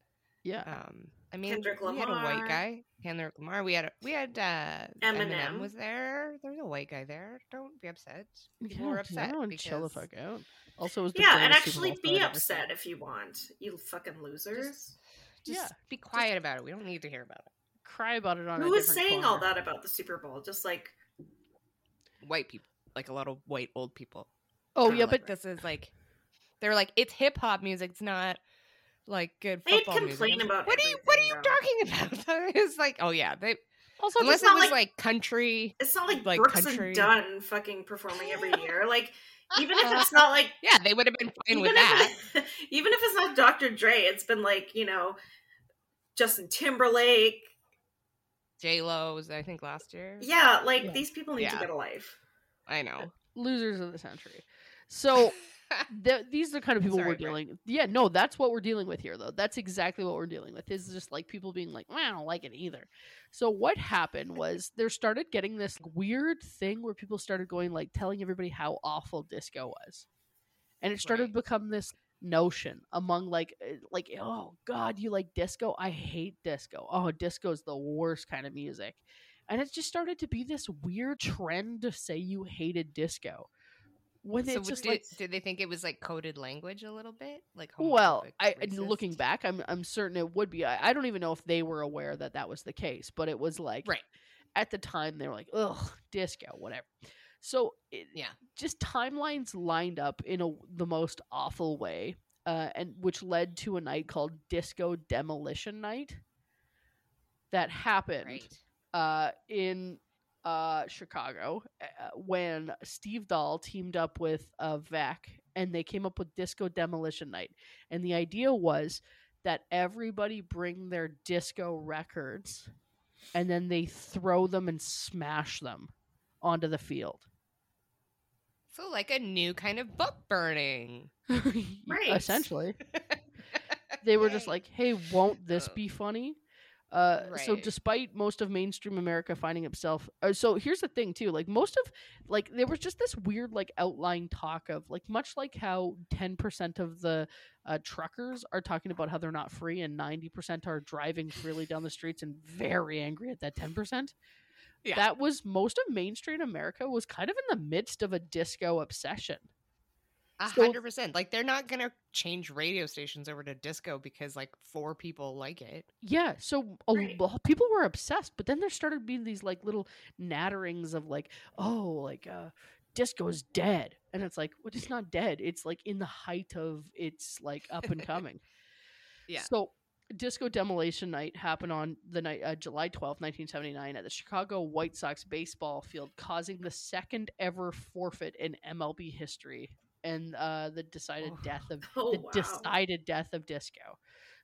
yeah. um I mean Kendrick we had a white guy, Kendrick Lamar. We had a, we had uh Eminem. Eminem was there. There was a white guy there. Don't be upset. People Yeah, were dude, upset everyone because chill the fuck out. Also, it was the yeah, and actually be upset if you want, you fucking losers. just Yeah, be quiet about it. We don't need to hear about it. Cry about it on. Who a was different saying all that about the Super Bowl? Just like White people, like a lot of white old people. Oh yeah, like, but this is like they're like it's hip hop music. It's not like good They'd football music. complain I was like, about what are you what are you everything, talking about? it's like oh yeah, they also unless it's it was like- like, country. it's not like, Like Brooks country. and Dunn fucking performing every year. Like even if it's not like Yeah, they would have been fine with that. it- even if it's not Dr. Dre, it's been like you know Justin Timberlake. J Lo was I think last year. Yeah, like Yeah. these people need to get a life. I know. losers of the century. So th- these are the kind of people Sorry, we're dealing. Yeah, no, that's what we're dealing with here, though. That's exactly what we're dealing with. Is just like people being like, well, I don't like it either. So what happened was there started getting this weird thing where people started going like telling everybody how awful disco was, and it started Right. to become this notion among like uh, like oh god you like disco i hate disco oh disco is the worst kind of music and it just started to be this weird trend to say you hated disco when so just did, like did they think it was like coded language a little bit? Like well i racist? looking back i'm i'm certain it would be I, I don't even know if they were aware that that was the case but it was like Right. at the time they were like ugh disco whatever so it, Yeah. just timelines lined up in a the most awful way uh, and which led to a night called disco demolition night that happened Right. Uh, in uh, Chicago uh, when Steve Dahl teamed up with uh, Vac and they came up with Disco Demolition Night. And the idea was that everybody bring their disco records and then they throw them and smash them onto the field. So like a new kind of book burning. Right. Essentially. They were just like, hey, won't this Oh. be funny? Uh, so despite most of mainstream America finding itself, uh, so here's the thing too, like most of, like there was just this weird like outline talk of like much like how ten percent of the uh, truckers are talking about how they're not free and ninety percent are driving freely down the streets and very angry at that ten percent. Yeah. That was most of mainstream America was kind of in the midst of a disco obsession. A hundred percent. Like they're not gonna change radio stations over to disco because like four people like it. Yeah, so a Right. people were obsessed, but then there started being these like little natterings of like, oh, like uh disco's dead. And it's like, well, it's not dead. It's like in the height of its like up and coming. Yeah. So Disco Demolition Night happened on the night uh, July twelfth, 1979 at the Chicago White Sox baseball field, causing the second ever forfeit in MLB history and uh, the decided Oh. death of Oh, the wow. decided death of disco.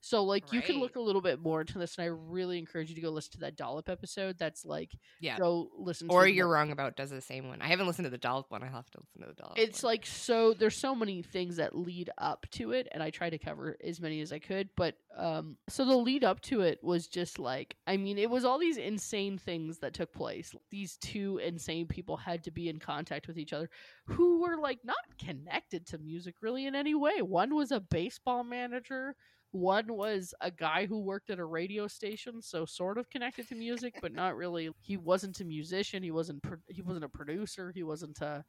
So like you can look a little bit more into this and I really encourage you to go listen to that Dollop episode. That's like Yeah. go listen Or you're the- wrong about does the same one. I haven't listened to the dollop one. I'll have to listen to the dollop. it's one. like so there's so many things that lead up to it and i try to cover as many as i could but um so the lead up to it was just like i mean it was all these insane things that took place these two insane people had to be in contact with each other who were like not connected to music really in any way one was a baseball manager one was a guy who worked at a radio station so sort of connected to music but not really he wasn't a musician he wasn't pro- he wasn't a producer he wasn't a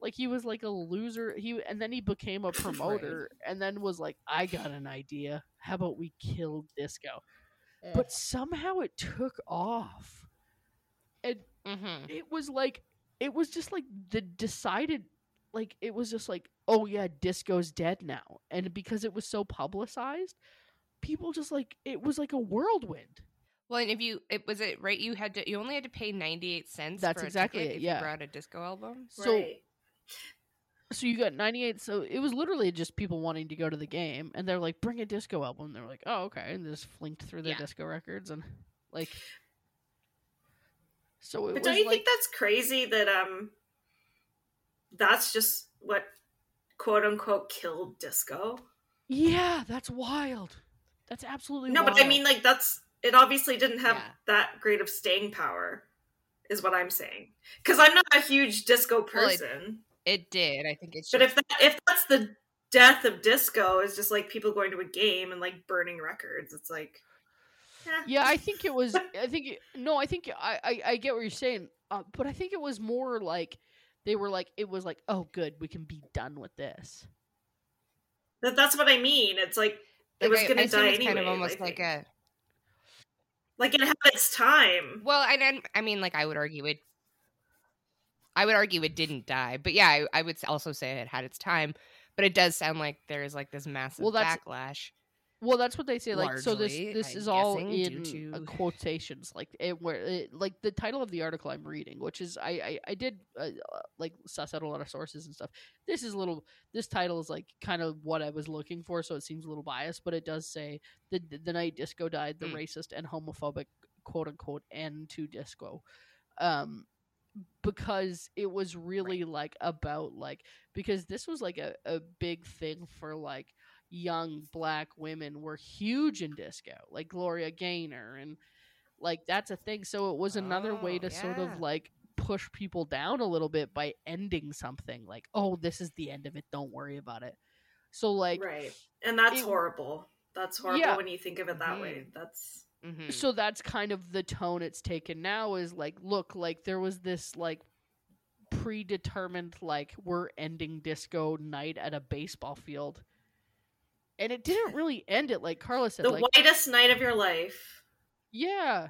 like he was like a loser he and then he became a promoter and then was like i got an idea. How about we kill disco? But somehow it took off. And Mhm. it was like it was just like the decided like it was just like oh yeah disco's dead now and because it was so publicized people just like it was like a whirlwind Well, and if you it was it right, you had to you only had to pay ninety eight cents. That's for a exactly ticket it, if yeah. you brought a disco album. so right. so you got 98 so it was literally just people wanting to go to the game and they're like bring a disco album they're like oh okay and they just flinked through their Yeah. disco records and like so it But was don't you like think that's crazy that um that's just what quote unquote killed disco? yeah that's wild that's absolutely No, but I mean like that's it obviously didn't have Yeah. that great of staying power is what I'm saying. Cuz I'm not a huge disco Well, it- person. It did. I think it's. but if that, if that's the death of disco is just like people going to a game and like burning records, it's like eh. yeah i think it was i think no i think i i, I get what you're saying uh, but i think it was more like they were like it was like oh good we can be done with this That, that's what I mean. It's like it was I- going I to assume die it's anyway. kind of almost I like think. a. like it had its time. Well, and then I mean, like I would argue it. I would argue it didn't die, but yeah, I, I would also say it had its time. But it does sound like there's like this massive Well, that's- backlash. Well, that's what they say. Like, so this this I'm is all in due uh, quotations. Like, it where it, like the title of the article I'm reading, which is I I, I did uh, uh, like suss out a lot of sources and stuff. This is a little. This title is like kind of what I was looking for, so it seems a little biased, but it does say the the night disco died, the Mm. racist and homophobic quote unquote end to disco. Um, because it was really like about like because this was like a, a big thing for like young black women were huge in disco, like Gloria Gaynor, and like that's a thing. So it was another way Oh, to sort of like push people down a little bit by ending something like, oh, this is the end of it. Don't worry about it. So like, right. And that's it- horrible. That's horrible Yeah. when you think of it that way. Mhm. That's Mhm. so that's kind of the tone it's taken now. Is like, look, like there was this like predetermined like we're ending disco night at a baseball field. And it didn't really end it like Carla said. the like, whitest night of your life. yeah,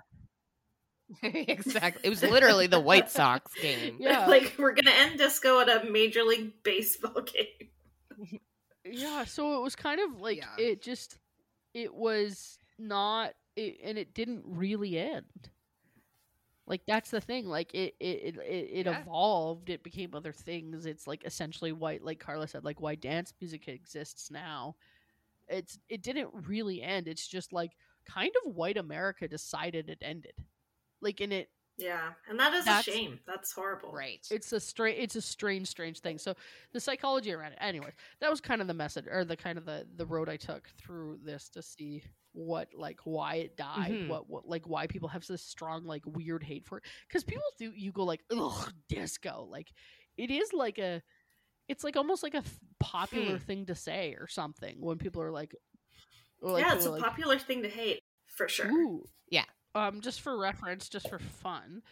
exactly. It was literally the White Sox game. Yeah. like we're gonna end disco at a major league baseball game. yeah so it was kind of like Yeah. it just it was not it, and it didn't really end like that's the thing like it it it, it, it Yeah. evolved it became other things it's like essentially why like carla said like why dance music exists now it's it didn't really end it's just like kind of white america decided it ended like in it Yeah, and that is That's- a shame. That's horrible. Right. it's a strange it's a strange strange thing so the psychology around it Anyway, that was kind of the message or the kind of the the road i took through this to see what like why it died Mhm. what what like why people have this strong like weird hate for it because people do you go like ugh disco like it is like a it's like almost like a f- popular Hmm. thing to say or something when people are like like, yeah, it's a like, popular thing to hate for sure. Ooh. Yeah. Um, just for reference, just for fun.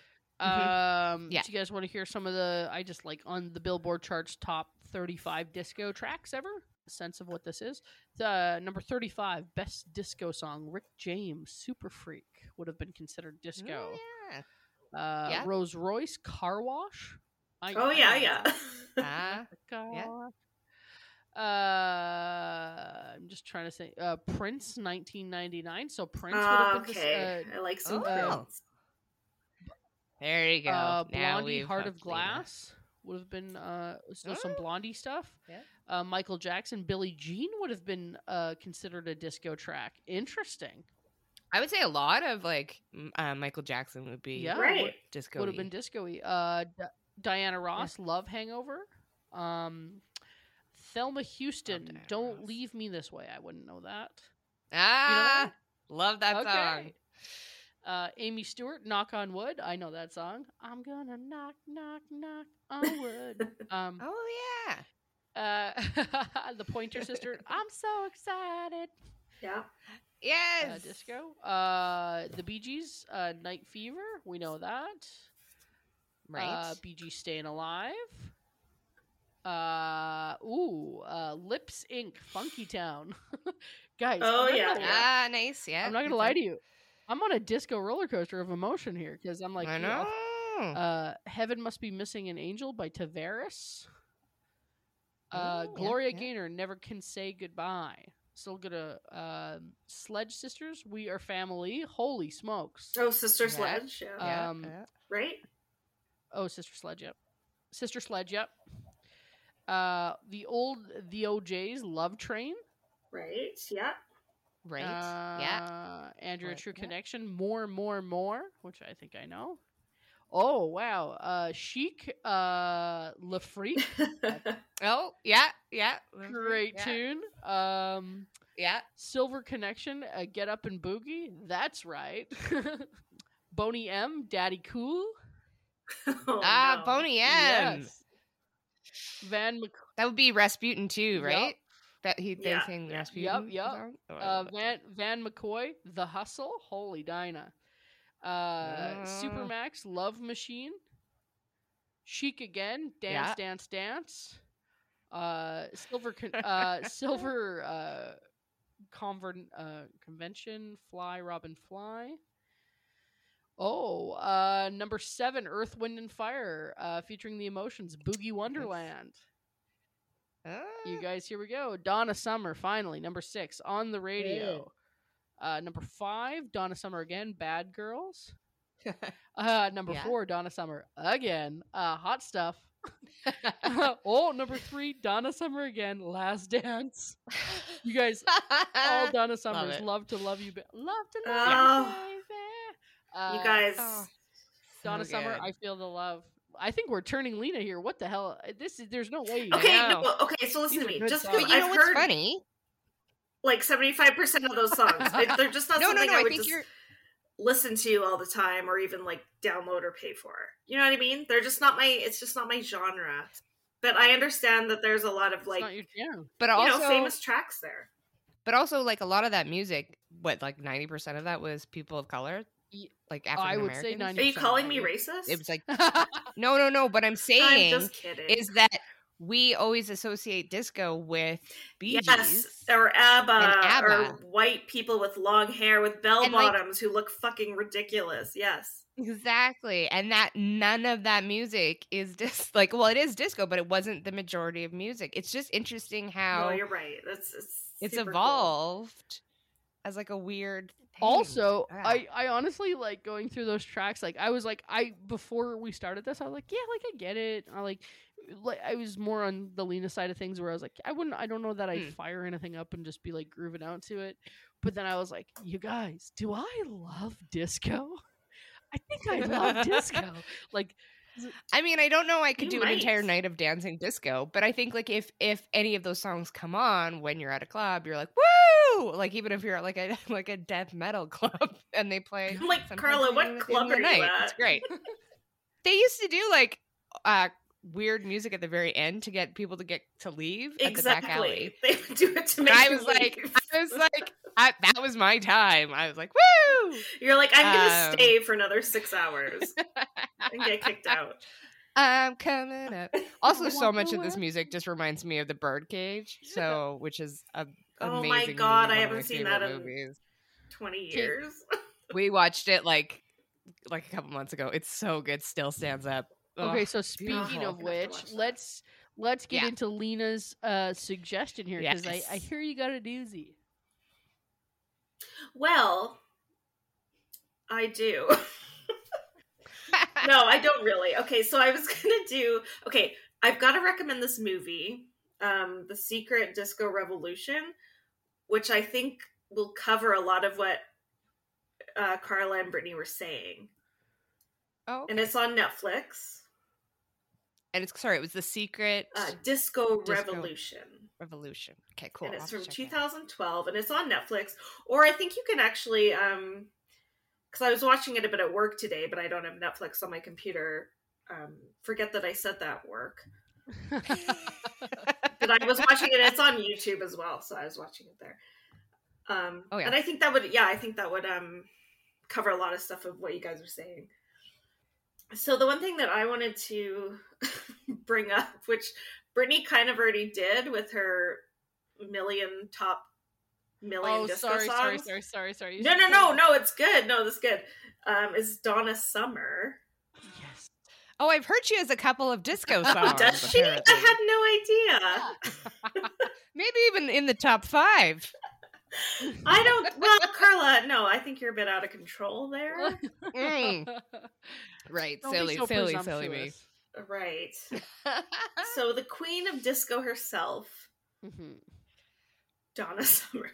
Mhm. Um, Yeah. do you guys want to hear some of the I just like on the Billboard charts top 35 disco tracks ever? A sense of what this is. The number 35 best disco song, Rick James, Super Freak would have been considered disco. Oh, yeah. Uh, Yeah. Rose Royce, Car Wash. I Oh yeah, yeah. Ah, Yeah. Uh, I'm just trying to say uh, Prince 1999. So Prince would Ah, have been this, okay, uh, I like some Oh. Prince. There you go. uh, Blondie we've Heart of Glass would have been uh, so some Oh. Blondie stuff. Yeah. Uh, Michael Jackson, Billie Jean would have been uh, considered a disco track. Interesting. I would say a lot of like uh, Michael Jackson would be Yeah, Right. disco. would have been disco-y. Uh, D- Diana Ross, Love Hangover. Um, Thelma Houston, Don't Ross. Leave Me This Way. I wouldn't know that. Ah, love that song. Uh, Amy Stewart, Knock on Wood. I know that song. I'm gonna knock, knock, knock on wood. Um, Oh yeah. uh, the Pointer Sister. I'm so excited. Yeah. Yes. Uh, disco. Uh, the Bee Gees. Uh, Night Fever. We know that. Right. Uh, Bee Gees Staying Alive. Uh, ooh. Uh, Lips Inc. Funky Town. Guys. Oh, I'm yeah. gonna ah, nice. Yeah. I'm not gonna lie to you. I'm on a disco roller coaster of emotion here because I'm like, I you know, know. Uh, Heaven Must Be Missing an Angel by Tavares. Uh, Ooh, Gloria yeah. Gaynor Never Can Say Goodbye. Still gonna um, Sledge Sisters. We Are Family. Holy smokes! Oh, Sister Yeah. Sledge. Yeah. yeah, um, yeah. right? Oh, Sister Sledge. Yep. Sister Sledge. Yep. Uh, the old the O'Jays Love Train. Right. Yeah. Right. yeah. Uh, Andrea Right, True yeah. Connection. More, more, more. Which I think I know. Oh wow. Uh, Chic. Uh, Le Freak. Oh yeah. Yeah. Great yeah. tune. Um, Yeah. Silver Connection, uh, Get Up and Boogie. That's right. Boney M, Daddy Cool. Oh, Ah, no. Boney M. Yes. Van Mc- That would be Rasputin too, right? That he they Yeah. sing Rasputin. yup. song? Oh, uh, Van Van McCoy, The Hustle. Holy Dinah. Uh, Ah. Supermax, Love Machine. Chic again, Dance, Yeah. Dance, Dance. Uh, Silver, con- uh, Silver, uh, convert, uh, convention, Fly, Robin, Fly. Oh, uh, number seven, Earth, Wind, and Fire, uh, featuring the emotions, Boogie Wonderland. Ah. You guys, here we go. Donna Summer, finally, number six on the radio. Uh, number five, Donna Summer again, Bad Girls. Uh, number Yeah. four, Donna Summer again, uh, Hot Stuff. oh, number three, Donna Summer again, Last Dance. You guys, all Donna Summers, it. love to love you, ba- love to love Oh. you. Uh, you guys. oh. Donna So Summer, good. I feel the love. I think we're turning Lena here. What the hell? This is there's no way. Okay, know. no, okay, so listen These to me. Just songs. because But you know I've what's heard funny? like 75% of those songs. They- They're just not No, no, something no. I I would think just you're. listen to all the time or even like download or pay for. You know what I mean? They're just not my it's just not my genre. But I understand that there's a lot of It's like not your jam. But also, know famous tracks there. but also, like a lot of that music, what like ninety percent of that was people of color, Ye- like I African would say Americans. 90 Are you calling me racist? It was like no, no, no. But I'm I'm saying just kidding. is that we always associate disco with Bee yes, or ABBA, ABBA. or white people with long hair with bell And, like- bottoms who look fucking ridiculous. Yes. Exactly. And that none of that music is just like well, it is disco, but it wasn't the majority of music. It's just interesting how no, you're right. That's it's it's super cool. evolved as like a weird also Yeah. i i honestly like going through those tracks like i was like i before we started this i was like yeah like i get it. I like like i was more on the lena side of things where i was like i wouldn't i don't know that i'd Hmm. fire anything up and just be like grooving out to it. But then i was like you guys do i love disco? I think i love disco. Like I mean, I don't know I could You do an entire night of dancing disco, but I think like if if any of those songs come on when you're at a club, you're like, "Woo!" Like even if you're at like a like a death metal club and they play I'm like, Carla, what club are you night. at? It's great. they used to do like uh weird music at the very end to get people to get to leave at the back alley. Exactly. They would do it to make I was like. I was like, I, that was my time. I was like, woo! You're like, I'm gonna Um, stay for another six hours and get kicked out. I'm coming up. Also, so much of this music just reminds me of the Birdcage. So, which is a Oh my God, one I haven't seen that in- movies. Twenty years. We watched it like like a couple months ago. It's so good. Still stands up. Okay so speaking beautiful. of Gonna have to which let's let's get Yeah. into Lena's uh, suggestion here because I, I hear you got a doozy. Well, I do. no, I don't really. Okay, so I was gonna do. Okay, I've got to recommend this movie, um, "The Secret Disco Revolution," which I think will cover a lot of what uh, Carla and Brittany were saying, oh, and it's on Netflix. And it's sorry, it was the Secret Uh, Disco, Disco. Revolution. Revolution. Okay, cool. and it's from to check that out. 2012 and it's on netflix or i think you can actually um because i was watching it a bit at work today but i don't have netflix on my computer um forget that i said that work but i was watching it it's on youtube as well so i was watching it there um Oh, yeah. and i think that would yeah i think that would um cover a lot of stuff of what you guys are saying so the one thing that i wanted to bring up which brittany kind of already did with her million top million oh, disco sorry, songs sorry, sorry, sorry, sorry. You no no no that. no it's good no that's good um is donna summer Yes. Oh, I've heard she has a couple of disco songs. does she apparently. i had no idea Maybe even in the top five. I don't well carla no i think you're a bit out of control there Mm. Right, Don't silly, so silly, silly me. right so the queen of disco herself Mhm. donna summer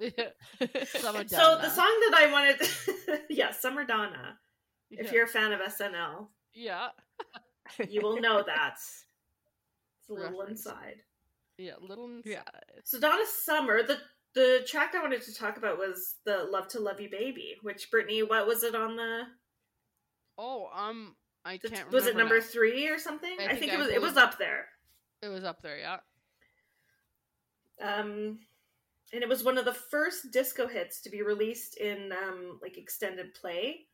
Summer so the song that i wanted yeah summer donna if you're a fan of snl yeah, you will know that it's a little Reference. inside yeah, little inside. Yeah. so donna summer the the track i wanted to talk about was the love to love you baby which brittany what was it on the, Oh, um, I the- can't. Remember. Was it number now. three or something I i, think think, I it was it was up there It was up there. Yeah. um and it was one of the first disco hits to be released in um like extended play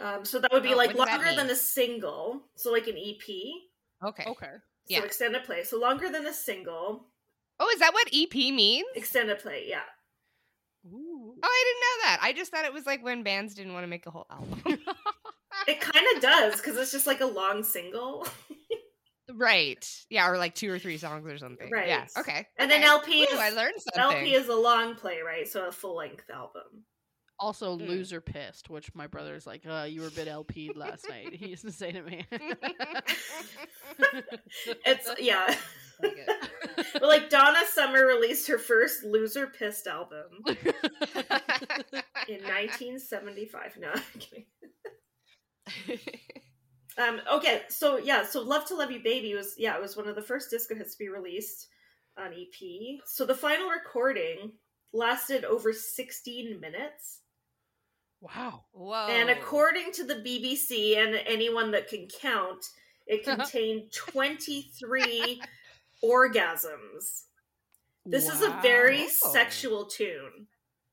um so that would be Oh, like what does that longer than a single so like an ep Okay. Okay. so Yeah. extended play so longer than a single Oh, is that what EP means? extended play yeah Ooh. Oh, I didn't know that. I just thought it was like when bands didn't want to make a whole album. it kind of does because it's just like a long single right. Yeah, or like two or three songs or something. Yeah. Right. Okay. and then lp Ooh, is I learned something. lp is a long play right so a full-length album Also, Mm. loser pissed, which my brother's like, uh, you were a bit LP'd last night. He used to say to me. it's yeah Like it. but like donna summer released her first loser pissed album in 1975 no I'm kidding. Um, okay, so yeah, so "Love to Love You, Baby" was yeah, it was one of the first disco hits to be released on EP. So the final recording lasted over 16 minutes, wow. Whoa. and according to the BBC and anyone that can count, it contained 23 orgasms. This is a very sexual tune.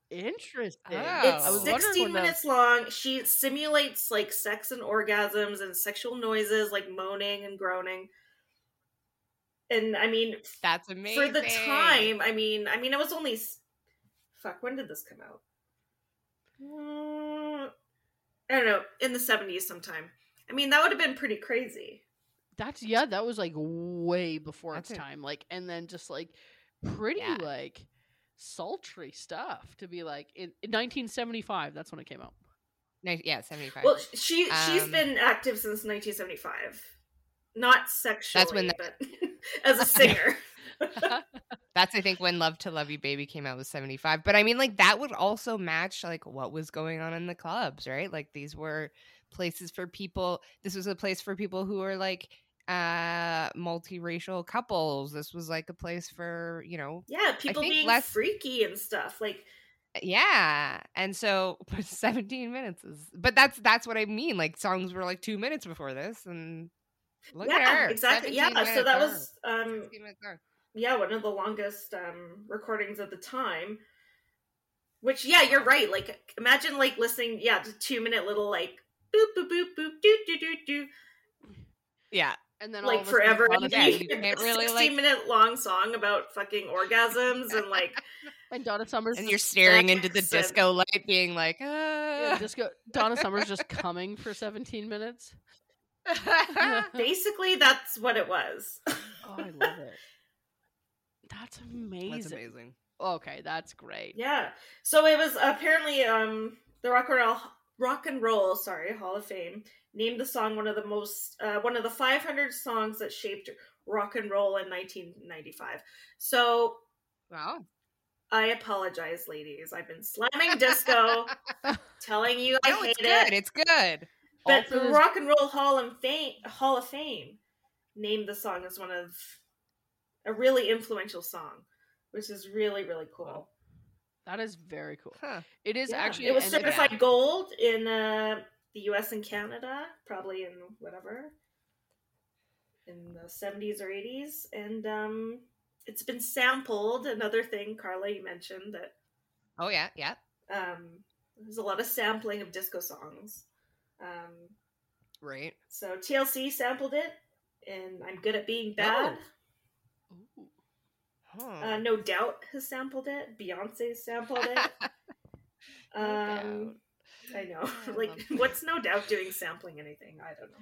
interesting. Oh. It's I 16 when the- minutes long. She simulates like sex and orgasms and sexual noises like moaning and groaning. And I mean, That's amazing. for the time, I mean, I mean, it was only fuck. When did this come out? Mm, I don't know. In the 70s, sometime. I mean, that would have been pretty crazy. That's yeah, that was like way before That's its a- time. Like, and then just like pretty Yeah. like sultry stuff to be like in, in 1975. That's when it came out. Ni- yeah, 75. Well, she she's Um, been active since 1975. Not sexually, when the- but as a singer. That's I think when Love to Love You Baby came out was 75. But I mean like that would also match like what was going on in the clubs, right? Like these were places for people this was a place for people who were like uh multiracial couples. This was like a place for, you know, Yeah, people being less- freaky and stuff. Like, yeah. And so 17 minutes is but that's that's what I mean. Like songs were like 2 minutes before this and look yeah, at her. exactly. Yeah, so that was um 17 minute song. yeah, one of the longest um recordings at the time. Which yeah, you're right. Like imagine like listening yeah, to 2 minute little like boop boop boop boop doo doo doo doo Yeah. And then like of a sudden forever Donna and Yeah, you you can't a really, 60 like- minute long song about fucking orgasms and like and Donna Summers And you're staring into the sex and- disco light being like, yeah, ah. disco Donna Summers just coming for 17 minutes. Basically, that's what it was. oh, I love it. That's amazing. That's amazing. Okay, that's great. yeah. So it was apparently um the rock and roll rock and roll sorry Hall of Fame named the song one of the most uh, one of the 500 songs that shaped rock and roll in 1995. So Wow. I apologize, ladies. I've been slamming disco, telling you I No, hate it's good. it. It's good. But the Rock and Roll Hall of Fame Hall of Fame named the song as one of a really influential song, which is really really cool. Wow. that is very cool. Huh. It is Yeah. actually it was certified yeah. gold in uh, the U.S. and Canada, probably in whatever in the seventies or eighties, and um, it's been sampled. Another thing, Carla, you mentioned that Oh yeah, yeah. um, there's a lot of sampling of disco songs. Um, Right. so TLC sampled it, and I'm good at being bad. Ooh. Huh. Uh, no doubt has sampled it. Beyonce sampled it. No um, I know. I like, what's no doubt doing sampling anything? I don't know.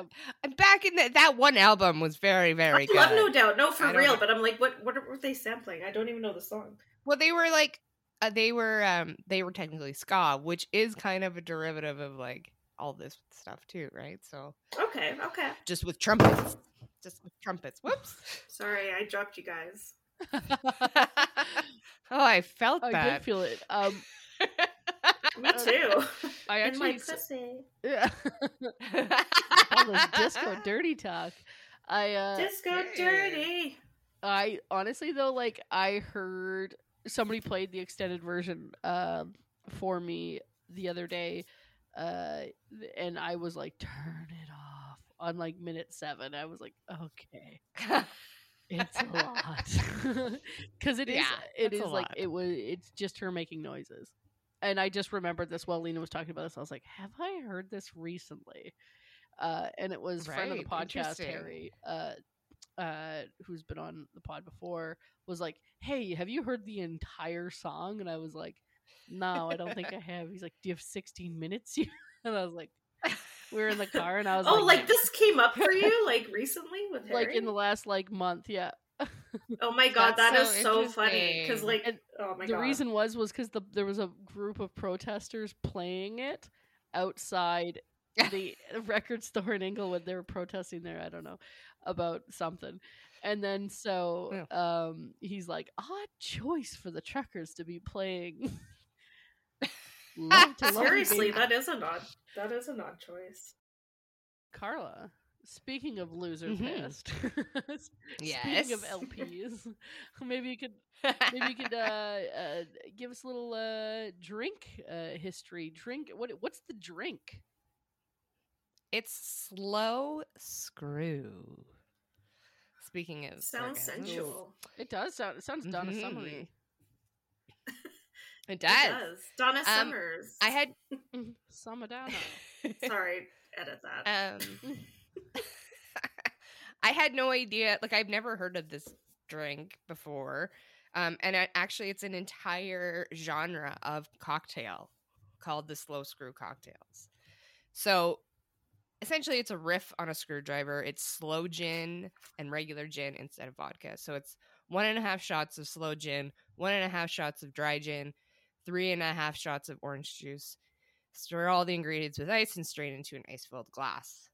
Um, And back in the, that one album was very, very I good. love No Doubt. No, for real. know. But I'm like, what? What were they sampling? I don't even know the song. Well, they were like, uh, they were, um, they were technically ska, which is kind of a derivative of like all this stuff too, right? So Okay, okay. just with trumpets, just with trumpets. Whoops. Sorry, I dropped you guys. oh, I felt I that. did feel it. Um, Me too. I In my actually pussy. yeah. all this disco dirty talk. I uh, Disco yeah. dirty. I honestly though, like I heard somebody played the extended version um for me the other day, uh, and I was like, turn it off on like minute seven. I was like, okay, it's a lot because it is. Yeah, is a like lot. it was. It's just her making noises. And I just remembered this while Lena was talking about this. I was like, "Have I heard this recently?" Uh, and it was friend of the podcast. Harry, uh, uh, who's been on the pod before, was like, "Hey, have you heard the entire song?" And I was like, "No, I don't think I have." He's like, "Do you have 16 minutes?" and I was like, "We were in the car, and I was like, Oh, like, like this came up for you like recently with Harry? like in the last like month, yeah." Oh my god, That's that is so so, funny because like And oh my the god. reason was was because the there was a group of protesters playing it outside the record store in Inglewood. They were protesting there. I don't know about something. And then so um, he's like, odd choice for the truckers to be playing. Love to love Seriously, baby. that is an odd that is an odd choice. Carla. Speaking of loser Mhm. past, Yes. speaking of LPs, maybe you could maybe you could uh, uh, give us a little uh, drink uh, history. Drink what? What's the drink? It's slow screw. Speaking of Sounds orgasms. sensual. It does sound. It sounds Donna Mhm. Summery. It It does. does. Donna Um, Summers. I had Samadana. Sorry, edit that. um I had no idea like I've never heard of this drink before. Um and I, actually it's an entire genre of cocktail called the slow screw cocktails. So essentially it's a riff on a screwdriver. It's sloe gin and regular gin instead of vodka. So it's one and a half shots of sloe gin, one and a half shots of dry gin, three and a half shots of orange juice. Stir all the ingredients with ice and strain into an ice filled glass.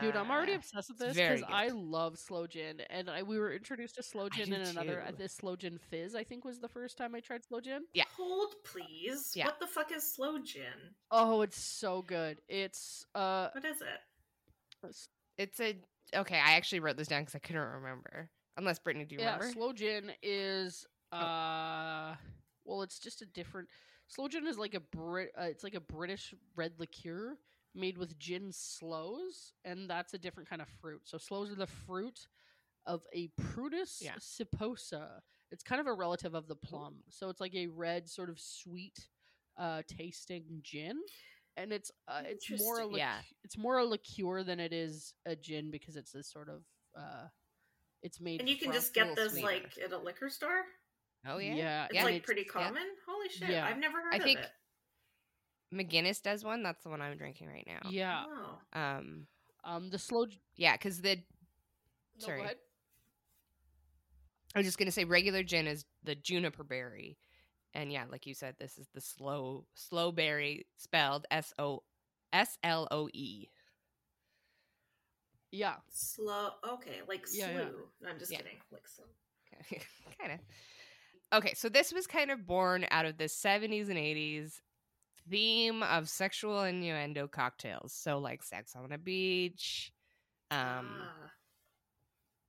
Dude, I'm already Uh, obsessed with this because I love sloe gin, and I, we were introduced to sloe gin in another. Uh, too. this sloe gin fizz, I think, was the first time I tried sloe gin. yeah. Hold please. Yeah. What the fuck is sloe gin? Oh, it's so good. It's uh, What is it? It's a okay. I actually wrote this down because I couldn't remember. Unless Brittany, do you yeah, remember? sloe gin is Oh. Well, it's just a different. Sloe gin is like a Brit. Uh, it's like a British red liqueur made with gin sloes, and that's a different kind of fruit. So sloes are the fruit of a Prunus Yeah. spinosa. It's kind of a relative of the plum. So it's like a red, sort of sweet, uh, tasting gin, and it's uh, it's more a lic- Yeah. it's more a liqueur than it is a gin because it's this sort of uh, it's made And you can just get this sweeter. like at a liquor store. Oh yeah, yeah, It's Yeah, like it's- pretty yeah. common. Holy shit! Yeah. I've never heard of that. I of think- it. McGuinness does one. That's the one I'm drinking right now. yeah. Oh. Um, Um, the slow. Yeah, because the No, Sorry. ahead. I was just gonna say regular gin is the juniper berry, and yeah, like you said, this is the sloe sloe berry spelled S O S L O E. Yeah. Slow. Okay, like Yeah, slew. yeah. No, I'm just Yeah. kidding. Like slow. Okay. kind of. Okay, so this was kind of born out of the 70s and 80s theme of sexual innuendo cocktails. So like Sex on a Beach, um, Ah.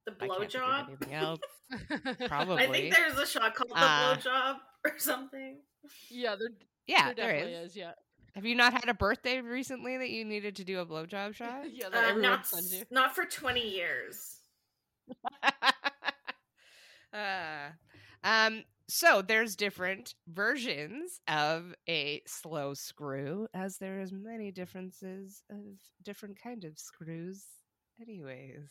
the I can't think of blowjob. anything else. I think there's a shot called the Uh, blowjob or something. yeah, there, Yeah, there there definitely is. is. Yeah. Have you not had a birthday recently that you needed to do a blowjob shot? yeah, that Uh, not not for 20 years. uh, um, so there's different versions of a slow screw, as there is many differences of different kind of screws. Anyways,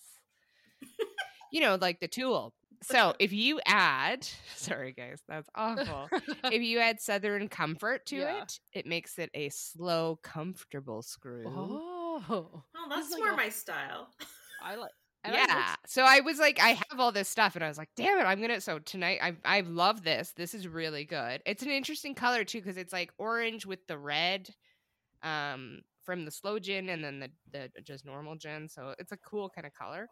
you know, like the tool. So if you add, sorry guys, that's awful. if you add Southern Comfort to Yeah. it, it makes it a slow, comfortable screw. oh, Oh, This that's is like more a- my style. I like. And I yeah. like- So I was like, I have all this stuff, and I was like, damn it, I'm gonna. So tonight, I I love this. This is really good. It's an interesting color too, because it's like orange with the red, um, from the sloe gin, and then the the just normal gin. So it's a cool kind of color.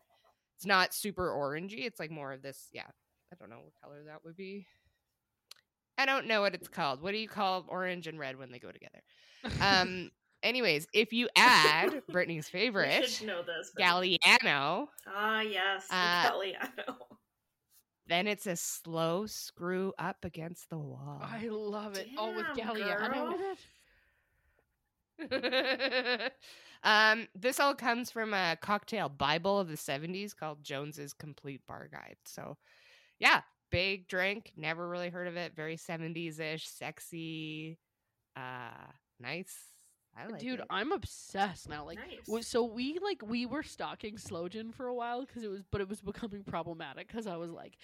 It's not super orangey. It's like more of this. Yeah, I don't know what color that would be. I don't know what it's called. What do you call orange and red when they go together? Um. Anyways, if you add Brittany's favorite. should know this. but- Galliano, Ah, yes. Uh, Galliano. then it's a slow screw up against the wall. I love it. oh, with Damn, Galliano girl. with it. um, this all comes from a cocktail Bible of the 70s called Jones's Complete Bar Guide. So, yeah, big drink. Never really heard of it. Very 70s ish, sexy, uh, nice. I uh, like Dude, it. I'm obsessed now. Like, nice. w- so we like we were stalking sloe gin for a while because it was, but it was becoming problematic because I was like,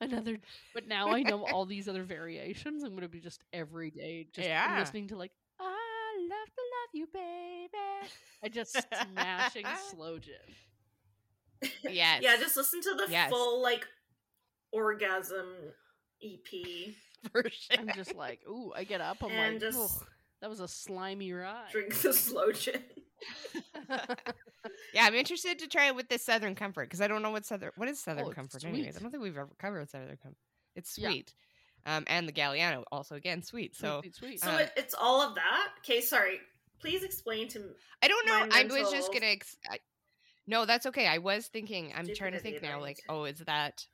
another. But now I know all these other variations. I'm gonna be just every day just Yeah. listening to like, I love to love you, baby. I just smashing sloe gin. yes. Yeah, just listen to the Yes. full like orgasm EP. version. I'm just like, ooh, I get up. I'm And like, just- "Oh, that was a slimy ride. Drink the sloe gin. Yeah, I'm interested to try it with this Southern Comfort because I don't know what Southern what is Southern Oh, it's Comfort anyways. I don't think we've ever covered Southern Comfort. It's Yeah. sweet, um, and the Galliano also again sweet. So sweet, sweet. So Uh, it, it's all of that. Okay, sorry. Please explain to me. I don't know. I was just gonna. Ex- I, no, that's okay. I was thinking. I'm trying to think now. Like, oh, is that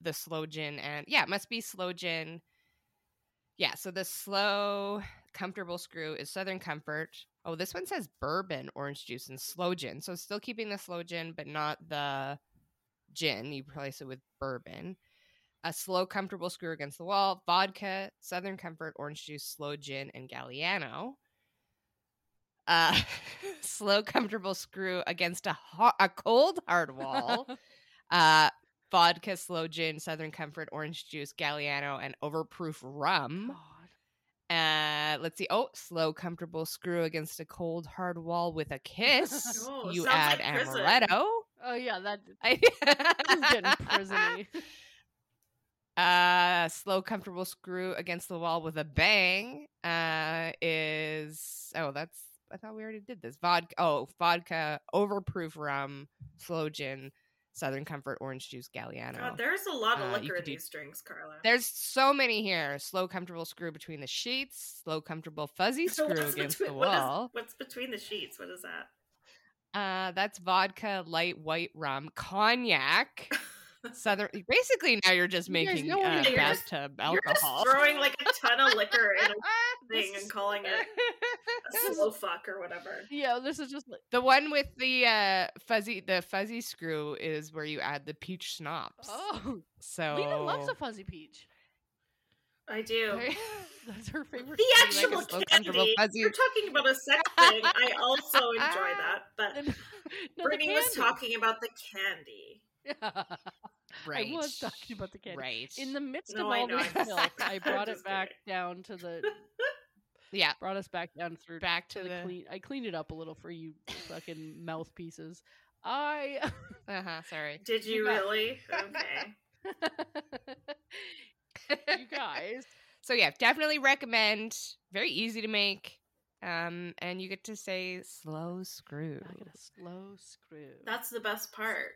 the sloe gin? And yeah, it must be sloe gin. Yeah. So the slow, comfortable screw is Southern Comfort. Oh, this one says bourbon, orange juice, and sloe gin. So still keeping the sloe gin, but not the gin. You replace it with bourbon. A slow, comfortable screw against the wall. Vodka, Southern Comfort, orange juice, sloe gin, and Galliano uh, slow, comfortable screw against a ho- a cold hard wall. uh, vodka, sloe gin, Southern Comfort, orange juice, Galliano, and overproof rum. God. Uh, let's see. Oh, slow, comfortable screw against a cold hard wall with a kiss. Oh, you add like amaretto. Oh yeah, that I- is getting prisony. Uh, slow, comfortable screw against the wall with a bang. Uh, is oh, that's I thought we already did this. Vodka. Oh, vodka, overproof rum, sloe gin, Southern Comfort, orange juice, Galliano. God, there's a lot of Uh, liquor in do- these drinks, Carla. There's so many here. Slow, comfortable screw between the sheets. Slow, comfortable fuzzy screw against between- the what is- wall. what's between the sheets? What is that? Uh, that's vodka, light white rum, cognac. Southern. Basically, now you're just making know what uh, you're just- bathtub You're just throwing like a ton of liquor in a thing and calling it a slow fuck or whatever. Yeah, this is just like The one with the uh, fuzzy, the fuzzy screw is where you add the peach schnapps. oh, so Lena loves a fuzzy peach. I do. That's her favorite. The flavor. actual like a slow, comfortable candy. fuzzy- You're talking about a sex thing. I also enjoy that, but no, Brittany was talking about the candy. Right. I was talking about the candy. Right. In the midst No, of all this I'm milk, I brought it kidding. back down to the Yeah. brought us back down through Back to to the, the. clean. I cleaned it up a little for you, fucking mouthpieces. I Uh huh. Sorry. Did you You got- really? Okay. you guys. So yeah, definitely recommend. Very easy to make. Um, and you get to say slow screw. I got a slow screw. That's the best part.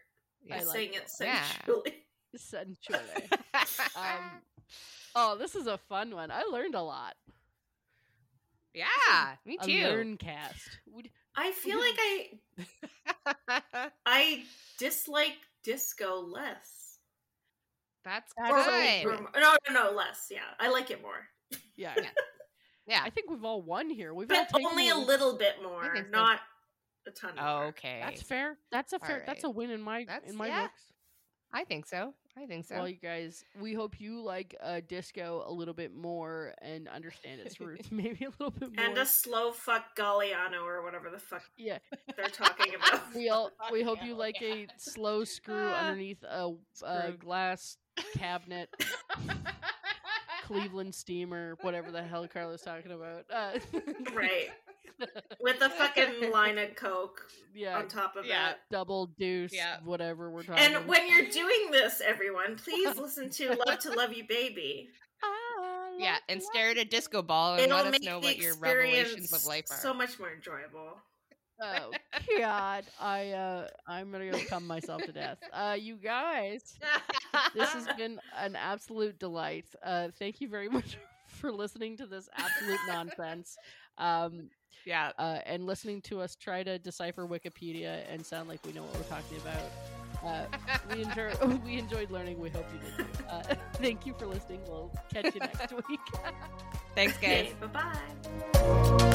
I Is like saying it. it Yeah. sensually. sensually. um, oh, this is a fun one. I learned a lot. yeah, me A too. learn cast. Would- I feel like I I dislike disco less. That's That's good. or- no, no, no, less. Yeah, I like it more, Yeah, Yeah. Yeah. I think we've all won here. We've all but taken only a little bit more, think so. not a ton. More. okay. That's fair. That's a fair. That's a win in my That's- in my yeah. books. I think so. I think so. Well, you guys, we hope you like uh, disco a little bit more and understand its roots, maybe a little bit more. And a slow fuck Galliano or whatever the fuck yeah, they're talking about. we all we hope you like a slow screw Ah. underneath a, a glass cabinet, Cleveland steamer, whatever the hell Carla's talking about. Uh, right. With a fucking line of coke Yeah, on top of Yeah. it. double deuce, Yeah. whatever we're talking. And when you're doing this, everyone, please listen to "Love to Love You, Baby." I yeah, and you. stare at a disco ball and It'll let us know what your revelations of life are. so much more enjoyable. Oh God, I uh, I'm gonna go come myself to death. Uh, you guys, this has been an absolute delight. Uh, thank you very much for listening to this absolute nonsense. Um, yeah. uh, and listening to us try to decipher Wikipedia and sound like we know what we're talking about. Uh, we enjoy we enjoyed learning. We hope you did. Too. Uh, thank you for listening. We'll catch you next week. Thanks, guys. Bye bye.